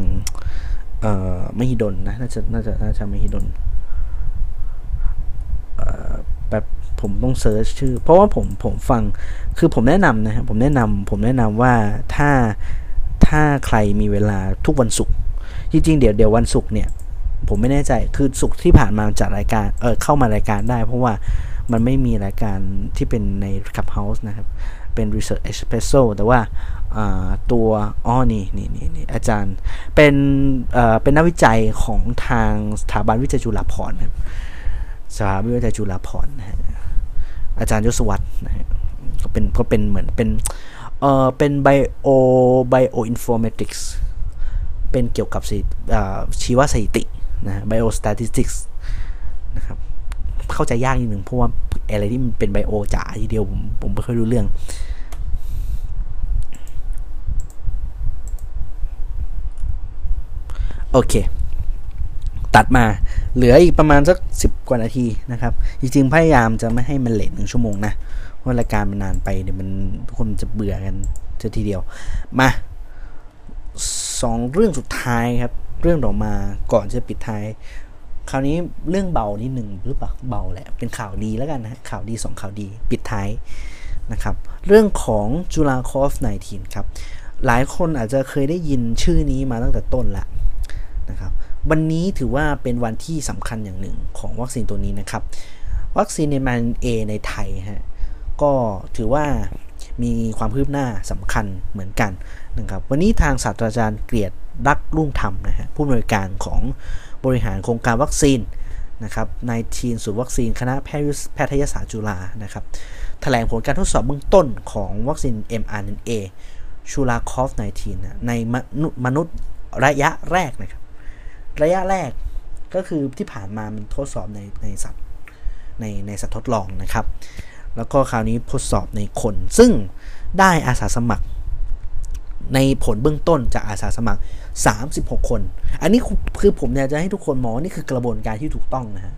เอ่อมหิดลนะน่าจะน่าจะน่าจะมหิดลแบบผมต้องเซิร์ชชื่อ เพราะว่าผมผมฟังคือผมแนะนำนะครับผมแนะนำผมแนะนำว่าถ้าถ้าใครมีเวลาทุกวันศุกร์จริงๆ เดี๋ยวเดี๋ยววันศุกร์เนี่ย ผมไม่แน่ใจ คือศุกที่ผ่านมาจัดรายการ เออเข้ามารายการได้ เพราะว่ามันไม่มีรายการที่เป็นใน Clubhouse นะครับ เป็น Research Espresso แต่ว่าตัวอ๋อนี่นี่นี่นี่อาจารย์เป็นเป็นนักวิจัยของทางสถาบันวิจัยจุฬาภรณ์ครับสถาบันวิจัยจุฬาภรณ์นะฮะอาจารย์ยศวัตรนะฮะก็เป็นก็เป็นเหมือนเป็นเอ่อเป็น bio bioinformatics เป็นเกี่ยวกับชีวสถิติ นะ biostatistics นะครับ เข้าใจยากนิดหนึ่งเพราะว่าอะไรที่มันเป็น bio จ๋าทีเดียวผมผมไม่ค่อยรู้เรื่อง โอเค ตัดมาเหลืออีกประมาณสักสิบกว่านาทีนะครับ จริงๆ พยายามจะไม่ให้มัน late หนึ่งชั่วโมงนะเพราะรายการมันนานไปเดี๋ยวมันทุกคนจะเบื่อกันจะทีเดียว มาสองเรื่องสุดท้ายครับ เรื่องต่อมาก่อนจะปิดท้ายคราวนี้เรื่องเบานิดหนึ่งหรือเปล่าเบาแหละเป็นข่าวดีแล้วกันนะข่าวดีสองข่าวดีปิดท้ายนะครับ เรื่องของจุฬาคอฟ19ครับ หลายคนอาจจะเคยได้ยินชื่อนี้มาตั้งแต่ต้นละนะครับ วันนี้ถือว่าเป็นวันที่สำคัญอย่างหนึ่งของวัคซีนตัวนี้นะครับ วัคซีนในมันเอในไทยฮะก็ถือว่ามีความคืบหน้าสำคัญเหมือนกันนะครับ วันนี้ทางศาสตราจารย์เกลียด รักรุ่งธรรมนะฮะผู้อำนวยการของบริหารโครงการวัคซีนนะครับในทีมศูนย์วัคซีนคณะแพทยศาสตร์จุฬานะครับแถลงผลการทดสอบเบื้องต้นของวัคซีน mRNA ชูลาคอฟ19ในมนุษย์ระยะแรกนะครับ ระยะแรกก็คือที่ผ่านมามันทดสอบในในสัตว์ในในสัตว์ทดลองนะครับ แล้วก็คราวนี้ทดสอบในคน ซึ่งได้อาสาสมัคร ในผลเบื้องต้นจากอาสาสมัคร 36 คน อันนี้คือผมอยากจะให้ทุกคนมองนี่คือกระบวนการที่ถูกต้องนะฮะ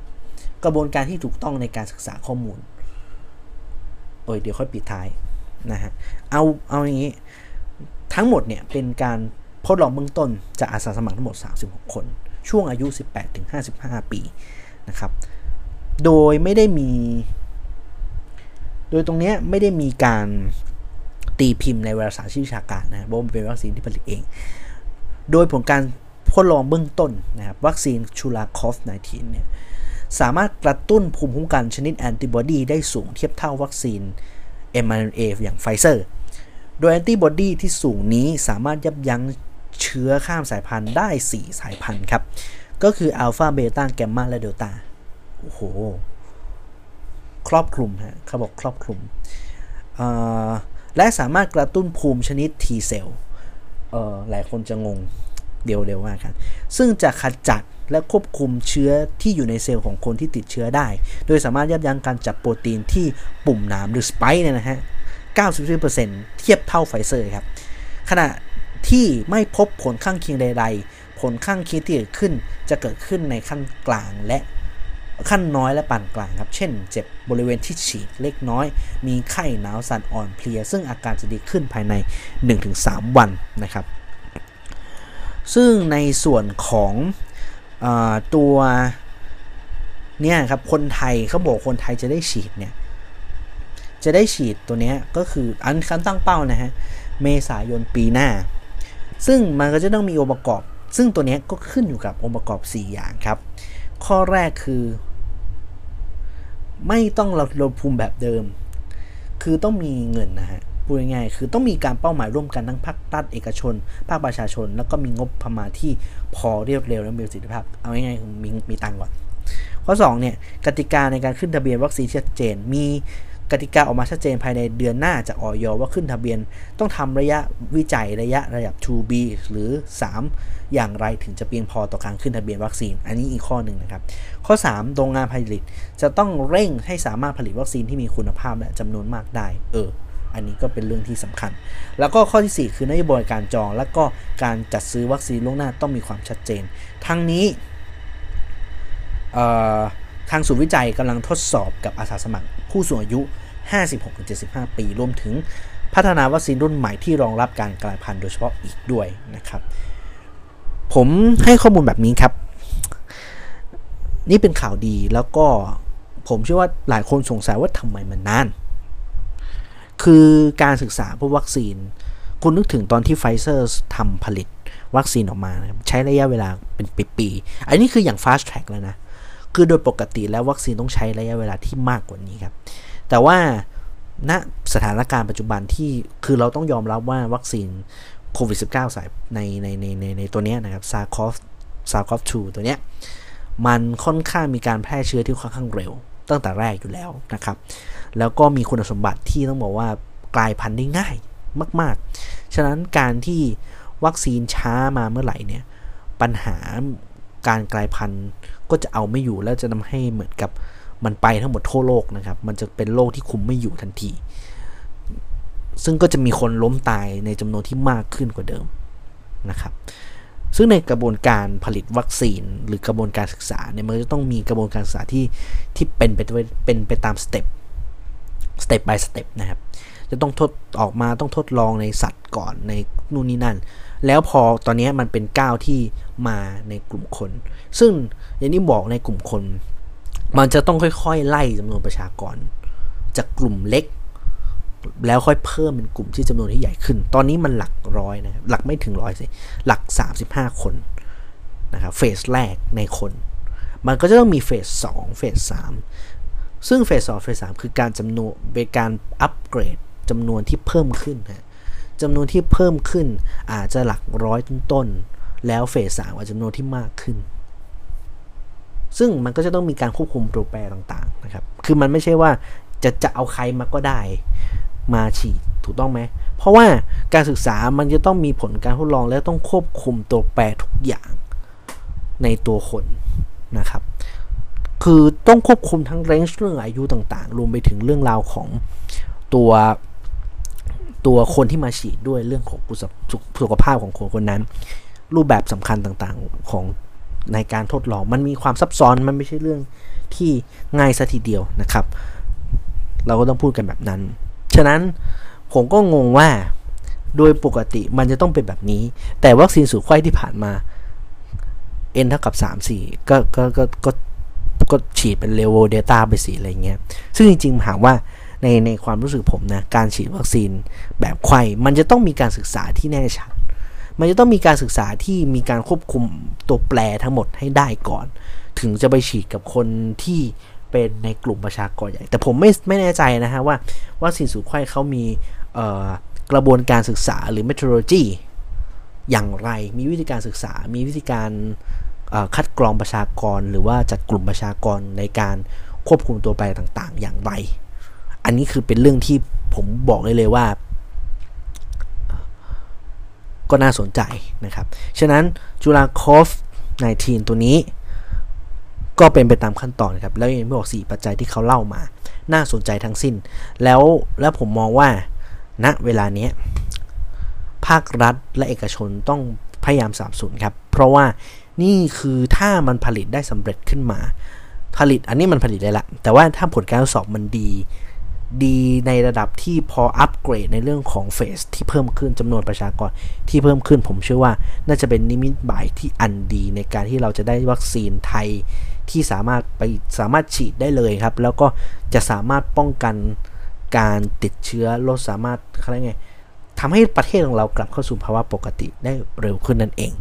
กระบวนการที่ถูกต้องในการศึกษาข้อมูลโอ้ยเดี๋ยวค่อยปิดท้ายนะฮะเอาเอาอย่างนี้ ทั้งหมดเนี่ยเป็นการทดลองเบื้องต้นจากอาสาสมัครทั้งหมด 36 คน ช่วงอายุ 18-55 ปีนะครับ โดยไม่ได้มี โดยตรงนี้ไม่ได้มีการตีพิมพ์ในวารสารวิชาการนะเพราะมันเป็นวัคซีนที่ผลิตเอง โดยผลการทดลองเบื้องต้นนะครับวัคซีนชูลาคอฟ 19 เนี่ยสามารถกระตุ้นภูมิคุ้มกันชนิดแอนติบอดีได้สูงเทียบเท่าวัคซีน mRNA อย่างไฟเซอร์ โดยแอนติบอดีที่สูงนี้สามารถยับยั้งเชื้อข้ามสายพันธุ์ได้ 4 สายพันธุ์ครับ ก็คืออัลฟาเบต้าแกมมาและเดลต้าโอ้โห ครอบคลุมฮะเขาบอกครอบคลุม และสามารถกระตุ้นภูมิชนิด T เซลล์ หลายคนจะงงเดี๋ยวเดี๋ยวว่ากันซึ่งจะขจัดและควบคุมเชื้อที่อยู่ในเซลล์ของคนที่ติดเชื้อได้ โดยสามารถยับยั้งการจับโปรตีนที่ปุ่มน้ำหรือสไปค์เนี่ยนะฮะ 94%เทียบเท่าไฟเซอร์ครับ ขณะที่ไม่พบผลข้างเคียงใด ๆ ผลข้างเคียงที่เกิดขึ้นจะเกิดขึ้นในขั้นกลางและ ขั้นน้อยและปานกลางครับ เช่น เจ็บบริเวณที่ฉีดเล็กน้อย มีไข้หนาวสั่นอ่อนเพลีย ซึ่งอาการจะดีขึ้นภายใน 1-3 วันนะครับ ซึ่งในส่วนของอตัวเนี่ยครับคนไทยเขาบอกคนไทยจะได้ฉีดเนี่ยจะได้ฉีดตัวนี้ก็คืออันคันตั้งเป้านะฮะเมษายนปีหน้า ซึ่งมันก็จะต้องมีองค์ประกอบ ซึ่งตัวนี้ก็ขึ้นอยู่กับองค์ประกอบ 4 อย่างครับ ข้อแรกคือ ไม่ต้องเราลดภูมิแบบเดิม คือต้องมีเงินนะฮะพูดง่ายๆคือต้องมีการเป้าหมายร่วมกันทั้งภาครัฐเอกชน ภาคประชาชน แล้วก็มีงบประมาณที่พอเรียบเร็วและมีประสิทธิภาพ เอาง่ายๆมีมีตังก่อน ข้อ2เนี่ยกติกาในการขึ้นทะเบียนวัคซีนชัดเจนมี กติกาออกมาชัดเจนภายในเดือนหน้าจากออยว่าขึ้นทะเบียนต้องทำระยะวิจัยระยะระดับ 2B หรือ 3 อย่างไรถึงจะเพียงพอต่อการขึ้นทะเบียนวัคซีน อันนี้อีกข้อหนึ่งนะครับ ข้อ 3 โรงงานผลิตจะต้องเร่งให้สามารถผลิตวัคซีนที่มีคุณภาพและจำนวนมากได้ เออ อันนี้ก็เป็นเรื่องที่สำคัญ แล้วก็ข้อที่ 4 คือนโยบายการจอง และก็การจัดซื้อวัคซีนล่วงหน้าต้องมีความชัดเจน ทั้งนี้ทางศูนย์วิจัยกำลังทดสอบกับอาสาสมัคร ผู้สูงอายุ 56-75 ปี รวมถึงพัฒนาวัคซีนรุ่นใหม่ที่รองรับการกลายพันธุ์โดยเฉพาะอีกด้วยนะครับ ผมให้ข้อมูลแบบนี้ครับ นี่เป็นข่าวดีแล้วก็ผมเชื่อว่าหลายคนสงสัยว่าทำไมมันนาน คือการศึกษาพวกวัคซีน คุณนึกถึงตอนที่ไฟเซอร์ทำผลิตวัคซีนออกมา ใช้ระยะเวลาเป็นปีๆ อันนี้คืออย่าง fast track แล้วนะ คือโดยปกติแล้ววัคซีนต้องใช้ระยะเวลาที่มากกว่านี้ครับ แต่ว่าณสถานการณ์ปัจจุบันที่คือเราต้องยอมรับว่าวัคซีนโควิด -19 สายในในในในในตัวนี้นะครับ SARS-CoVซาคอฟ2ตัวเนี้ยมันค่อนข้างมีการแพร่เชื้อที่ค่อนข้างเร็ว ตั้งแต่แรกอยู่แล้วนะครับ แล้วก็มีคุณสมบัติที่ต้องบอกว่ากลายพันธุ์ได้ง่ายมาก ๆ ฉะนั้นการที่วัคซีนช้ามาเมื่อไหร่เนี่ยปัญหา การกลายพันธุ์ก็จะเอาไม่อยู่แล้วจะทำให้เหมือนกับมันไปทั้งหมดทั่วโลกนะครับ มันจะเป็นโรคที่คุมไม่อยู่ทันที ซึ่งก็จะมีคนล้มตายในจำนวนที่มากขึ้นกว่าเดิมนะครับ ซึ่งในกระบวนการผลิตวัคซีน หรือกระบวนการศึกษาเนี่ยมันจะต้องมีกระบวนการศึกษาที่ที่เป็นไปเป็นไปตามสเต็ปสเต็ป by สเต็ปนะครับ จะต้องทดออกมาต้องทดลองในสัตว์ก่อนในนู่นนี่นั่น แล้วพอตอนนี้มันเป็นก้าวที่ มาในกลุ่มคน ซึ่งอย่างที่บอกในกลุ่มคน มันจะต้องค่อยๆ ไล่จำนวนประชากร จากกลุ่มเล็ก แล้วค่อยเพิ่มเป็นกลุ่มที่จำนวนที่ใหญ่ขึ้น ตอนนี้มันหลักร้อยนะหลักไม่ถึงร้อยสิหลัก 35 คนนะครับเฟสแรกในคน มันก็จะต้องมีเฟส2เฟส3ซึ่งเฟส2เฟส3คือการจำนวนเป็นการอัปเกรดจำนวนที่เพิ่มขึ้นนะจำนวนที่เพิ่มขึ้นอาจจะหลักร้อยต้นๆ แล้วเฟสสามอาจจำนวนที่มากขึ้น ซึ่งมันก็จะต้องมีการควบคุมตัวแปรต่างๆนะครับ คือมันไม่ใช่ว่าจะจะเอาใครมาก็ได้มาฉีดถูกต้องไหม เพราะว่าการศึกษามันจะต้องมีผลการทดลองและต้องควบคุมตัวแปรทุกอย่างในตัวคนนะครับ คือต้องควบคุมทั้งเรนจ์เรื่องอายุต่างๆ รวมไปถึงเรื่องราวของตัวตัวคนที่มาฉีดด้วยเรื่องของสุขภาพของคนคนนั้น รูปแบบสำคัญต่างๆของในการทดลอง มันมีความซับซ้อนมันไม่ใช่เรื่องที่ง่ายซะทีเดียวนะครับ เราก็ต้องพูดกันแบบนั้น ฉะนั้นผมก็งงว่าโดยปกติมันจะต้องเป็นแบบนี้ แต่วัคซีนสูตรไขว้ที่ผ่านมา n เท่ากับ 3 4 ก็ก็ก็ก็ก็ฉีดเป็น real world data ไปสีอะไรเงี้ย ซึ่งจริงๆหากว่าในในความรู้สึกผมนะ การฉีดวัคซีนแบบไขว้มันจะต้องมีการศึกษาที่แน่ชัด มันจะต้องมีการศึกษาที่มีการควบคุมตัวแปรทั้งหมดให้ได้ก่อน ถึงจะไปฉีดกับคนที่เป็นในกลุ่มประชากรใหญ่ แต่ผมไม่ไม่แน่ใจนะฮะว่าว่าสินสูไข้เขามีกระบวนการศึกษาหรือ methodology อย่างไร มีวิธีการศึกษา มีวิธีการคัดกรองประชากร หรือว่าจัดกลุ่มประชากรในการควบคุมตัวแปรต่าง ๆ อย่างไร อันนี้คือเป็นเรื่องที่ผมบอกเลยเลยว่า ก็น่าสนใจนะครับ ฉะนั้นจุฬาคอฟ19 ตัวนี้ ก็เป็นไปตามขั้นตอนครับ แล้วยังไม่บอก 4 ปัจจัยที่เขาเล่ามา น่าสนใจทั้งสิ้น แล้วแล้วผมมองว่าณนะเวลานี้ภาครัฐและเอกชนต้องพยายามสาบสูญครับ เพราะว่านี่คือถ้ามันผลิตได้สำเร็จขึ้นมา ผลิตอันนี้มันผลิตได้ละ แต่ว่าถ้าผลการทดสอบมันดี ดีในระดับที่พออัปเกรดในเรื่องของเฟสที่เพิ่มขึ้นจำนวนประชากรที่เพิ่มขึ้น ผมเชื่อว่าน่าจะเป็นนิมิตหมายที่อันดีในการที่เราจะได้วัคซีนไทยที่สามารถไปสามารถฉีดได้เลยครับ แล้วก็จะสามารถป้องกันการติดเชื้อลดสามารถอะไรไงทำให้ประเทศของเรากลับเข้าสู่ภาวะปกติได้เร็วขึ้นนั่นเอง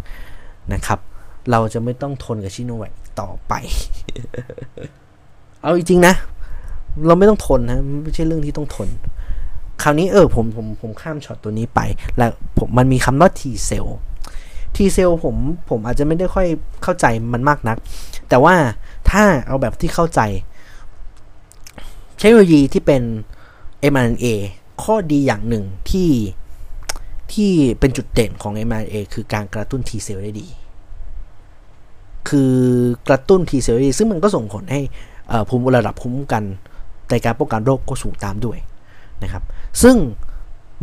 นะครับ เราจะไม่ต้องทนกับชิโนแวคต่อไป เอาจริงๆนะ เราไม่ต้องทนนะไม่ใช่เรื่องที่ต้องทน คราวนี้เออผมผมผมข้ามช็อตตัวนี้ไป แล้วผมมันมีคำว่า T เซลล์ T เซลล์ผมผมอาจจะไม่ได้ค่อยเข้าใจมันมากนัก แต่ว่าถ้าเอาแบบที่เข้าใจ เทคโนโลยีที่เป็น mRNA ข้อดีอย่างหนึ่งที่ที่เป็นจุดเด่นของ mRNA คือการกระตุ้น T เซลล์ได้ดี คือกระตุ้น T เซลล์ได้ดี ซึ่งมันก็ส่งผลให้ภูมิระดับภูมิคุ้มกัน ในการป้องกันโรคก็สูงตามด้วยนะครับ ซึ่ง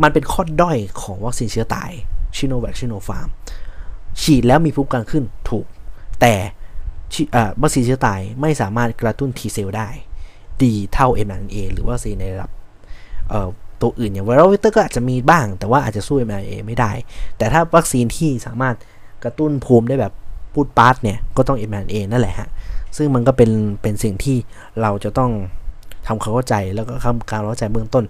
มันเป็นข้อด้อยของวัคซีนเชื้อตายซิโนแวคซิโนฟาร์มฉีดแล้วมีภูมิคุ้มกันขึ้นถูก แต่วัคซีนเชื้อตายไม่สามารถกระตุ้น T เซลล์ได้ ดีเท่า mRNA หรือว่าซีในระดับตัวอื่นอย่าง viral vector ก็อาจจะมีบ้าง แต่ว่าอาจจะสู้ mRNA ไม่ได้ แต่ถ้าวัคซีนที่สามารถกระตุ้นภูมิได้แบบพูดปาร์ตเนี่ย ก็ต้อง mRNA นั่นแหละฮะ ซึ่งมันก็เป็นเป็นสิ่งที่เราจะต้อง ทำความเข้าใจแล้วก็ทำการเข้าใจเบื้องต้น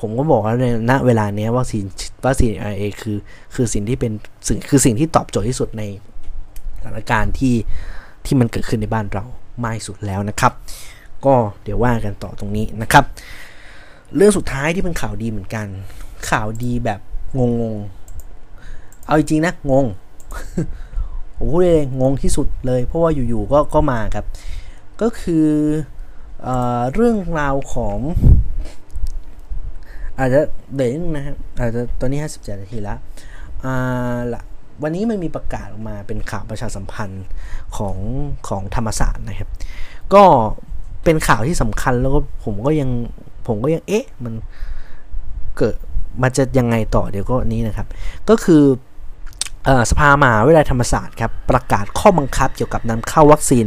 ผมก็บอกแล้วในณเวลานี้วัคซีนวัคซีน mRNA คือคือสิ่งที่เป็นสิ่งคือสิ่งที่ตอบโจทย์ที่สุดในสถานการณ์ที่ที่มันเกิดขึ้นในบ้านเรามากสุดแล้วนะครับ ก็เดี๋ยวว่ากันต่อตรงนี้นะครับ เรื่องสุดท้ายที่เป็นข่าวดีเหมือนกัน ข่าวดีแบบงงงเอาจริงนะงงผมพูดเลยงงที่สุดเลย เพราะว่าอยู่ๆก็ก็มาครับ ก็คือ เเรื่องราวของ อาจจะเดี๋ยวนึงนะครับอาจจะตอนนี้57นาทีแล้วอ่าละวันนี้มันมีประกาศออกมาเป็นข่าวประชาสัมพันธ์ของของธรรมศาสตร์นะครับ ก็เป็นข่าวที่สำคัญแล้วก็ผมก็ยังผมก็ยังเอ๊ะมันเกิดมันจะยังไงต่อเดี๋ยวก็นี้นะครับ ก็คือสภามหาวิทยาลัยธรรมศาสตร์ครับประกาศข้อบังคับเกี่ยวกับนำเข้าวัคซีน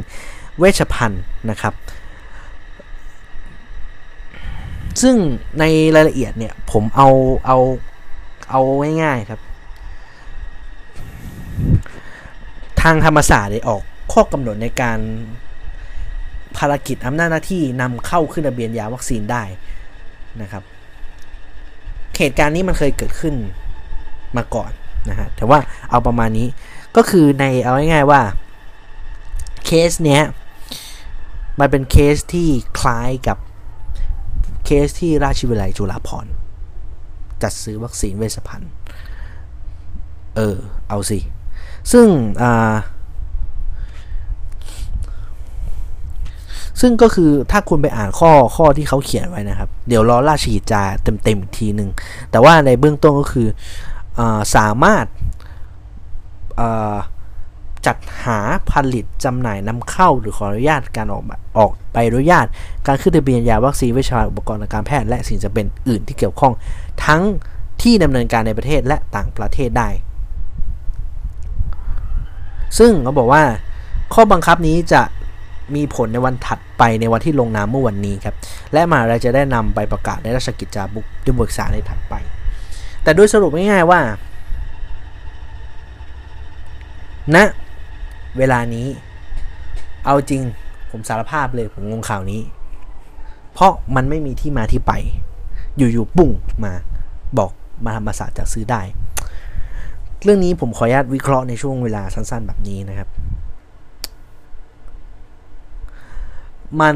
เวชภัณฑ์นะครับ ซึ่งในรายละเอียดเนี่ย ผมเอาเอาเอาง่ายๆครับ ทางธรรมศาสตร์ได้ออกข้อกำหนดในการภารกิจอำนาจหน้าที่นำเข้าขึ้นทะเบียนยาวัคซีนได้นะครับ เหตุการณ์นี้มันเคยเกิดขึ้นมาก่อนนะฮะแต่ว่าเอาประมาณนี้ก็คือในเอาง่ายๆว่าเคสเนี้ยมันเป็นเคสที่คล้ายกับ สที่ราชวิทยาลัยจุฬาภรณ์จัดซื้อวัคซีนเวชภัณฑ์เออ เอาสิ ซึ่งอ่าซึ่งก็คือถ้าคุณไปอ่านข้อข้อที่เขาเขียนไว้นะครับ เดี๋ยวรอราชกิจจาเต็มๆอีกทีหนึ่งแต่ว่าในเบื้องต้นก็คืออสามารถ จัดหาผลิตจำหน่ายนำเข้าหรือขออนุญาตการออกออกใบอนุญาต การขึ้นทะเบียนยาวัคซีนเวชภัณฑ์อุปกรณ์การแพทย์และสิ่งจำเป็นอื่นที่เกี่ยวข้อง ทั้งที่ดำเนินการในประเทศและต่างประเทศได้ ซึ่งเขาบอกว่า ข้อบังคับนี้จะมีผลในวันถัดไปในวันที่ลงนามเมื่อวันนี้ครับ และมาเราจะได้นำไปประกาศในราชกิจจาบุกด้วยบริษาในถัดไป แต่โดยสรุปง่ายๆว่าณ เวลานี้ เอาจริงผมสารภาพเลยผมงงข่าวนี้ เพราะมันไม่มีที่มาที่ไป อยู่ๆปุ้งมาบอกมาธรรมศาสตจากซื้อได้ เรื่องนี้ผมขออนุญาตวิเคราะห์ในช่วงเวลาสั้น ๆ แบบนี้นะครับ มัน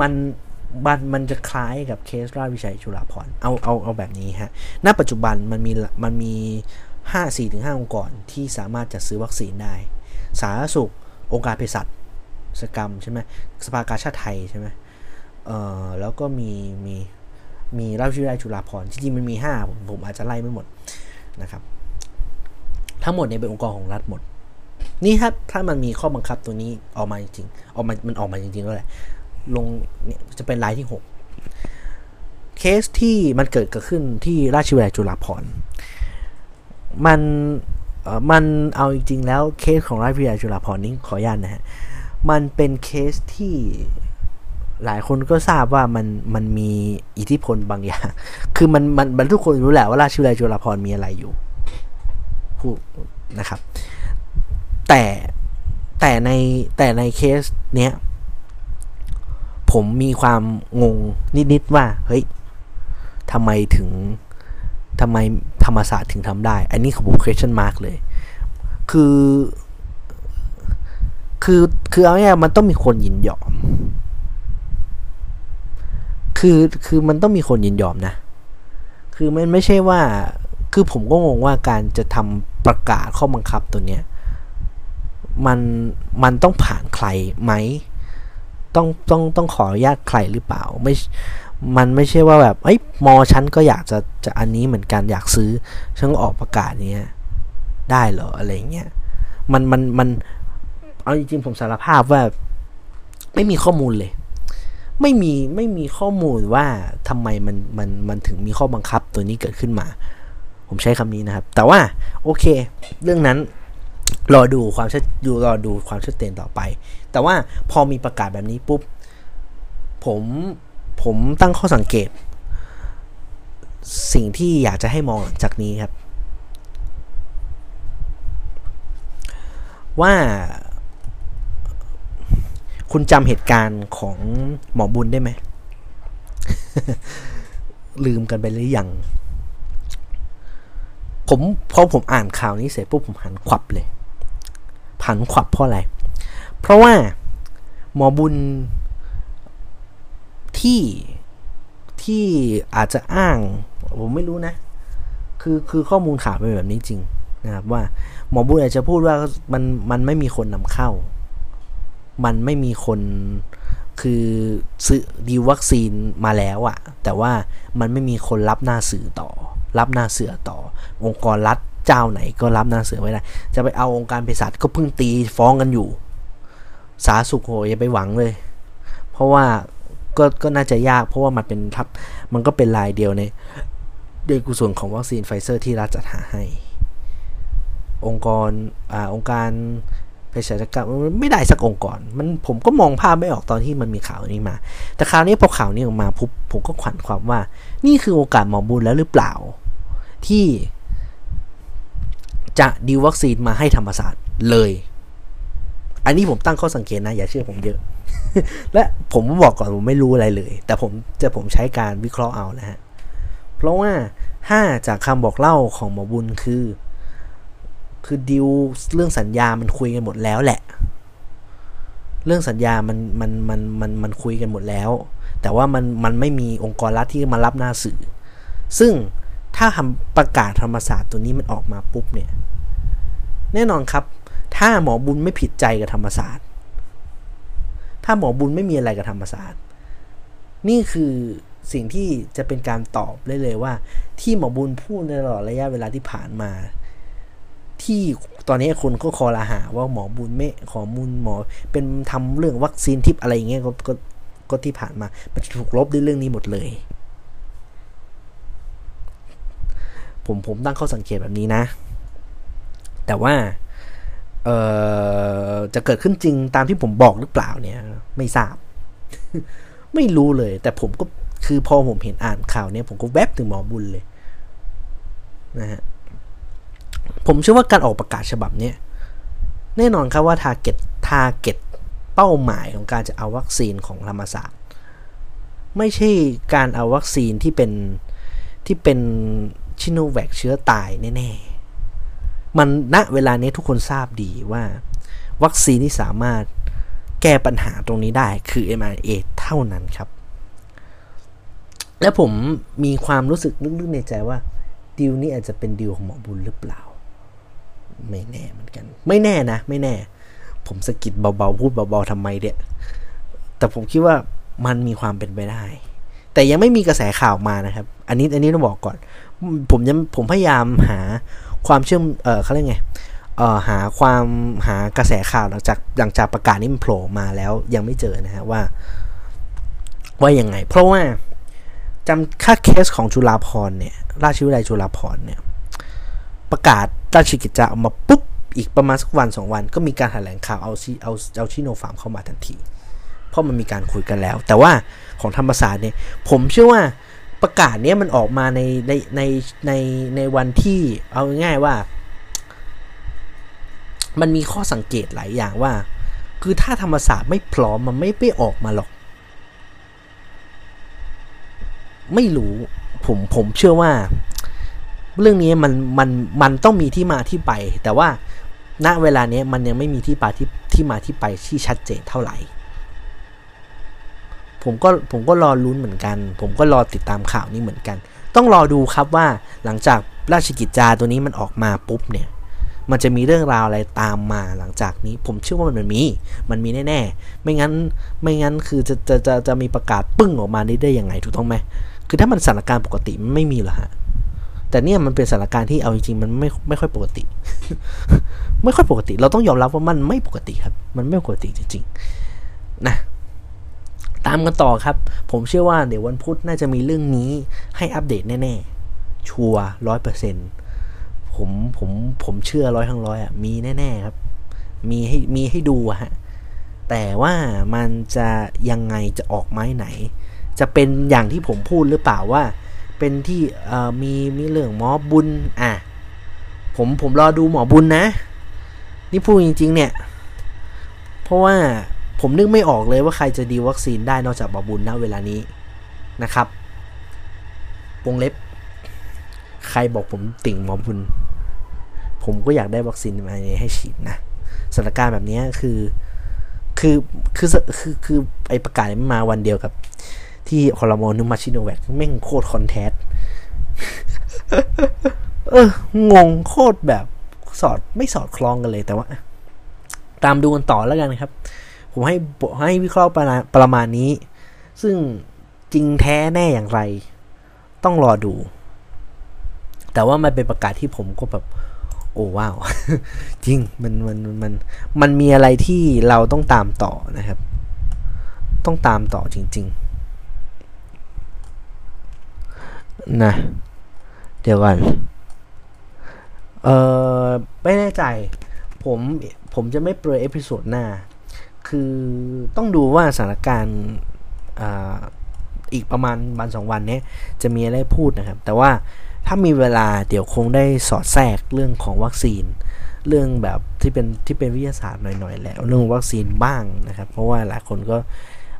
มันมันมันจะคล้ายกับเคสราชวิชัยจุฬาภรณ์เอาเอาเอาแบบนี้ฮะ ณ ปัจจุบันมันมีมันมี ห้าสี่ถึงห้าองค์กรที่สามารถจัดซื้อวัคซีนได้ สาธารณสุข องค์การเภสัชสกรรมใช่ไหมสภากาชาติไทยใช่ไหมเอ่อแล้วก็มีมีมีราชวิทยาลัยจุฬาภรจริงๆมันมีห้าผมผมอาจจะไล่ไม่หมดนะครับ ทั้งหมดเนี่ยเป็นองค์กรของรัฐหมด นี่ถ้าถ้ามันมีข้อบังคับตัวนี้ออกมาจริงออกมามันออกมาจริงๆแล้วแหละลงเนี่ยจะเป็นรายที่ 6 เคสที่มันเกิดเกิดขึ้นที่ราชวิทยาลัยจุฬาภรณ์ มันเอ่อมันเอาจริงๆแล้วเคสของราชวิยาจุฬาภรนี้ขออนุญาตนะฮะ มันเป็นเคสที่หลายคนก็ทราบว่ามันมันมีอิทธิพลบางอย่าง คือมันมันมันทุกคนรู้แหละว่าราชวิทยาลัยจุฬาภรมีอะไรอยู่พูดนะครับ แต่แต่ในแต่ในเคสเนี้ยผมมีความงงนิด ๆ ว่า เฮ้ยทำไมถึงทำไม ธรรมศาสตร์ถึงทำได้ อันนี้ของผม question mark เลย คือ คือ คือเอาง่ายมันต้องมีคนยินยอม คือ คือมันต้องมีคนยินยอมนะ คือมันไม่ใช่ว่า คือผมก็งงว่าการจะทำประกาศข้อบังคับตัวเนี้ย มัน มันต้องผ่านใครไหม ต้อง ต้อง ต้องขออนุญาตใครหรือเปล่า ไม่ มันไม่ใช่ว่าแบบเอ้ยมอฉันก็อยากจะจะอันนี้เหมือนกันอยากซื้อฉันก็ออกประกาศเนี้ยได้เหรออะไรเงี้ยมันมันมันเอาจริงๆผมสารภาพว่า ไม่มีข้อมูลเลย ไม่มีไม่มีข้อมูลว่าทำไมมันมันมันถึงมีข้อบังคับตัวนี้เกิดขึ้นมา ผมใช้คำนี้นะครับ แต่ว่าโอเค เรื่องนั้นรอดูความชัดดูรอดูความชัดเจนต่อไป แต่ว่าพอมีประกาศแบบนี้ปุ๊บ ผม ผมตั้งข้อสังเกต สิ่งที่อยากจะให้มองหลังจากนี้ครับ ว่า คุณจำเหตุการณ์ของหมอบุญได้ไหม ลืมกันไปหรือยัง ผมพอผมอ่านข่าวนี้เสร็จปุ๊บผมหันขวับเลยหันขวับเพราะอะไร เพราะว่าหมอบุญ ที่ที่อาจจะอ้าง ผมไม่รู้นะ คือคือข้อมูลข่าวเป็นแบบนี้จริงนะครับว่าหมอบุญอาจจะพูดว่ามันมันไม่มีคนนำเข้า มันไม่มีคนคือซื้อดีวัคซีนมาแล้วอะแต่ว่ามันไม่มีคนรับหน้าเสื่อต่อ รับหน้าเสื่อต่อ องค์กรรัฐเจ้าไหนก็รับหน้าเสื่อไม่ได้ จะไปเอาองค์การเภสัชก็เพิ่งตีฟ้องกันอยู่ สาสุขโหอย่าไปหวังเลย เพราะว่า ก็ก็น่าจะยากเพราะว่ามันเป็นทับมันก็เป็นลายเดียวในในกุศลของวัคซีนไฟเซอร์ที่รัฐจัดหาให้ องค์กรอ่าองค์การเภสัชกรรมไม่ได้สักองค์กร มันผมก็มองภาพไม่ออกตอนที่มันมีข่าวนี้มา แต่คราวนี้พอข่าวนี้ออกมาปุ๊บผมก็ขวัญความว่า นี่คือโอกาสหมอบุญแล้วหรือเปล่า ที่จะดีวัคซีนมาให้ธรรมศาสตร์เลย อันนี้ผมตั้งข้อสังเกตนะ อย่าเชื่อผมเยอะ และผมบอกก่อนผมไม่รู้อะไรเลย แต่ผมจะผมใช้การวิเคราะห์เอานะฮะ เพราะว่าถ้าจากคำบอกเล่าของหมอบุญคือ คือดิวเรื่องสัญญามันคุยกันหมดแล้วแหละ เรื่องสัญญามันมันมันมันมันคุยกันหมดแล้ว แต่ว่ามันมันไม่มีองค์กรรัฐที่มารับหน้าสื่อ ซึ่งถ้าทำประกาศธรรมศาสตร์ตัวนี้มันออกมาปุ๊บเนี่ย แน่นอนครับ ถ้าหมอบุญไม่ผิดใจกับธรรมศาสตร์ ถ้าหมอบุญไม่มีอะไรกับธรรมศาสตร์ นี่คือสิ่งที่จะเป็นการตอบเลยเลยว่า ที่หมอบุญพูดในตลอดระยะเวลาที่ผ่านมา ที่ตอนนี้คนก็คอรหาว่าหมอบุญไม่ขอมูลหมอเป็นทำเรื่องวัคซีนทิปอะไรอย่างเงี้ยก็ก็ก็ที่ผ่านมา มันถูกลบด้วยเรื่องนี้หมดเลย ผมผมตั้งข้อสังเกตแบบนี้นะ แต่ว่า เออจะเกิดขึ้นจริงตามที่ผมบอกหรือเปล่าเนี่ย ไม่ทราบ ไม่รู้เลย แต่ผมก็คือพอผมเห็นอ่านข่าวเนี่ย ผมก็แวบถึงหมอบุญเลยนะฮะผมเชื่อว่าการออกประกาศฉบับเนี้ยแน่นอนครับว่า target target เป้าหมายของการจะเอาวัคซีนของธรรมศาสตร์ ไม่ใช่การเอาวัคซีนที่เป็นที่เป็นซิโนแวคเชื้อตายแน่ๆ มันณเวลานี้ทุกคนทราบดีว่า วัคซีนที่สามารถแก้ปัญหาตรงนี้ได้คือ mRNA เท่านั้นครับ และผมมีความรู้สึกลึกๆในใจว่าดีลนี้อาจจะเป็นดีลของหมอบุญหรือเปล่า ไม่แน่เหมือนกัน ไม่แน่นะ ไม่แน่ ผมสะกิดเบาๆ พูดเบาๆทำไมเดี่ยแต่ผมคิดว่ามันมีความเป็นไปได้ แต่ยังไม่มีกระแสข่าวมานะครับ อันนี้อันนี้ต้องบอกก่อน ผมยังผมพยายามหา ความเชื่อมเออเขาเรียกไงเออหาความหากระแสข่าวหลังจากหลังจากประกาศนี้มันโผล่มาแล้วยังไม่เจอนะฮะว่า ว่ายังไง เพราะว่าจำค่าเคสของจุฬาพรเนี่ย ราชวิทยาลัยจุฬาพรเนี่ย ประกาศราชกิจจาออกมาปุ๊บอีกประมาณสักวันสองวัน ก็มีการแถลงข่าวเอาซีเอาเอาชิโนฟาร์มเข้ามาทันที เพราะมันมีการคุยกันแล้ว แต่ว่าของธรรมศาสตร์เนี่ย ผมเชื่อว่า ประกาศเนี้ยมันออกมาในในในในในวันที่เอาง่ายว่า มันมีข้อสังเกตหลายอย่างว่า คือถ้าธรรมศาสตร์ไม่พร้อมมันไม่ไปออกมาหรอก ไม่รู้ผมผมเชื่อว่า เรื่องนี้มันมันมันต้องมีที่มาที่ไป แต่ว่าณเวลาเนี้ยมันยังไม่มีที่มาที่ที่มาที่ไปที่ชัดเจนเท่าไหร่ ผมก็ผมก็รอลุ้นเหมือนกัน ผมก็รอติดตามข่าวนี้เหมือนกัน ต้องรอดูครับว่าหลังจากราชกิจจาตัวนี้มันออกมาปุ๊บเนี่ย มันจะมีเรื่องราวอะไรตามมาหลังจากนี้ ผมเชื่อว่ามันมี มันมีแน่ๆ ไม่งั้นไม่งั้นคือจะจะจะจะมีประกาศปึ้งออกมาได้ได้ยังไงถูกต้องไหมคือถ้ามันสถานการณ์ปกติมันไม่มีหรอฮะแต่เนี่ยมันเป็นสถานการณ์ที่เอาจริงๆมันไม่ไม่ค่อยปกติ ไม่ค่อยปกติ เราต้องยอมรับว่ามันไม่ปกติครับ มันไม่ปกติจริงๆนะ ตามกันต่อครับ ผมเชื่อว่าเดี๋ยววันพุธน่าจะมีเรื่องนี้ให้อัปเดตแน่ๆ ชัวร้อยเปอร์เซ็นต์ผมผมผมเชื่อร้อยทั้งร้อยอะมีแน่ๆครับ มีให้มีให้ดูอะฮะแต่ว่ามันจะยังไงจะออกไม้ไหน จะเป็นอย่างที่ผมพูดหรือเปล่าว่า เป็นที่มีมีเรื่องหมอบุญอะผมผมรอดูหมอบุญนะ นี่พูดจริง ๆ เนี่ย เพราะว่า ผมนึกไม่ออกเลยว่าใครจะดีวัคซีนได้นอกจากหมอบุญณเวลานี้นะครับ วงเล็บ ใครบอกผมติ่งหมอบุญ ผมก็อยากได้วัคซีนมาให้ฉีดนะสถานการณ์แบบนี้คือ คือ คือ คือ คือไอประกาศมันมาวันเดียวกับ ที่คอรมอนุมาชิโนแวคแม่งโคตรคอนแทสเอองงโคตรแบบสอดไม่สอดคล้องกันเลยแต่ว่า ตามดูกันต่อแล้วกันครับ ผมให้ให้วิเคราะห์ประประมาณนี้ ซึ่งจริงแท้แน่อย่างไร ต้องรอดู แต่ว่ามันเป็นประกาศที่ผมก็แบบ โอ้ว้าว จริงมันมันมันมันมีอะไรที่เราต้องตามต่อนะครับ ต้องตามต่อจริง ๆ นะ เดี๋ยวก่อนเออไม่แน่ใจ ผมผมจะไม่เปรย episode หน้า คือต้องดูว่าสถานการณ์อีกประมาณวันสองวันนี้จะมีอะไรพูดนะครับ แต่ว่าถ้ามีเวลาเดี๋ยวคงได้สอดแทรกเรื่องของวัคซีน เรื่องแบบที่เป็นที่เป็นวิทยาศาสตร์หน่อยๆแล้วเรื่องวัคซีนบ้างนะครับ เพราะว่าหลายคนก็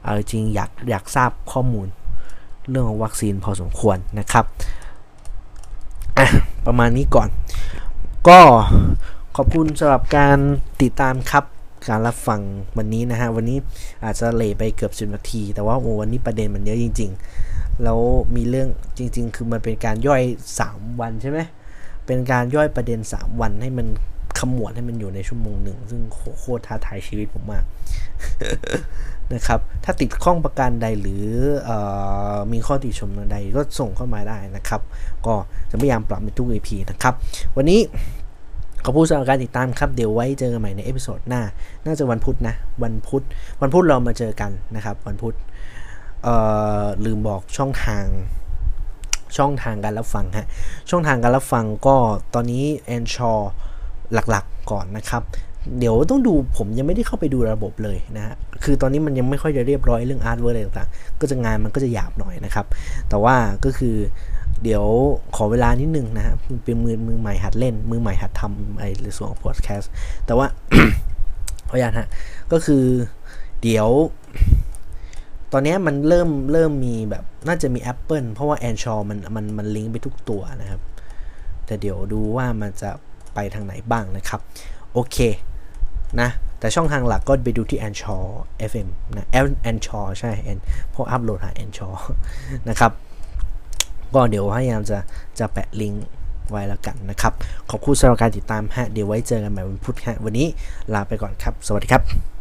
เอาจริงอยากอยากทราบข้อมูล เรื่องของวัคซีนพอสมควรนะครับอะประมาณนี้ก่อน ก็ขอบคุณสำหรับการติดตามครับ การรับฟังวันนี้นะฮะ วันนี้อาจจะเลไปเกือบสิบนาที แต่ว่าโอ้วันนี้ประเด็นมันเยอะจริง ๆ แล้วมีเรื่องจริง ๆ คือมันเป็นการย่อย 3 วันใช่ไหมเป็นการย่อยประเด็น 3 วันให้มันขมวดให้มันอยู่ในชั่วโมงหนึ่ง ซึ่งโคตรท้าทายชีวิตผมมากนะครับ ถ้าติดข้องประการใดหรืออมีข้อติชมใดก็ส่งเข้ามาได้นะครับ ก็จะพยายามปรับในทุก EP นะครับ วันนี้ ขอบคุณสำหรับการติดตามครับเดี๋ยวไว้เจอกันใหม่ใน episode หน้า น่าจะวันพุธนะ วันพุธ วันพุธเรามาเจอกันนะครับ วันพุธเอ่อลืมบอกช่องทางช่องทางการรับฟังฮะ ช่องทางการรับฟังก็ตอนนี้ Anchor หลักๆก่อนนะครับ เดี๋ยวต้องดูผมยังไม่ได้เข้าไปดูระบบเลยนะฮะ คือตอนนี้มันยังไม่ค่อยจะเรียบร้อยเรื่อง artwork อะไรต่างๆ ก็จะงานมันก็จะหยาบหน่อยนะครับ แต่ว่าก็คือ เดี๋ยวขอเวลานิดนึงนะครับเป็นมือมือใหม่หัดเล่น มือใหม่หัดทำไอ้ส่วนของพอดแคสต์แต่ว่าขออนุญาตฮะก็คือเดี๋ยว ตอนนี้มันเริ่มเริ่มมีแบบน่าจะมี Apple เพราะว่า a n c h o r มันมันมันลิงก์ไปทุกตัวนะครับ แต่เดี๋ยวดูว่ามันจะไปทางไหนบ้างนะครับ โอเคนะแต่ช่องทางหลักก็ไปดูที่ a n c h o r FM นะ a n c h o r ใช่ เพราะอัพโหลดหา a n c h o r นะครับ ก็เดี๋ยวพยายามจะจะแปะลิงก์ไว้แล้วกันนะครับ ขอบคุณสำหรับการติดตามฮะ เดี๋ยวไว้เจอกันใหม่วันพุธฮะ วันนี้ลาไปก่อนครับ สวัสดีครับ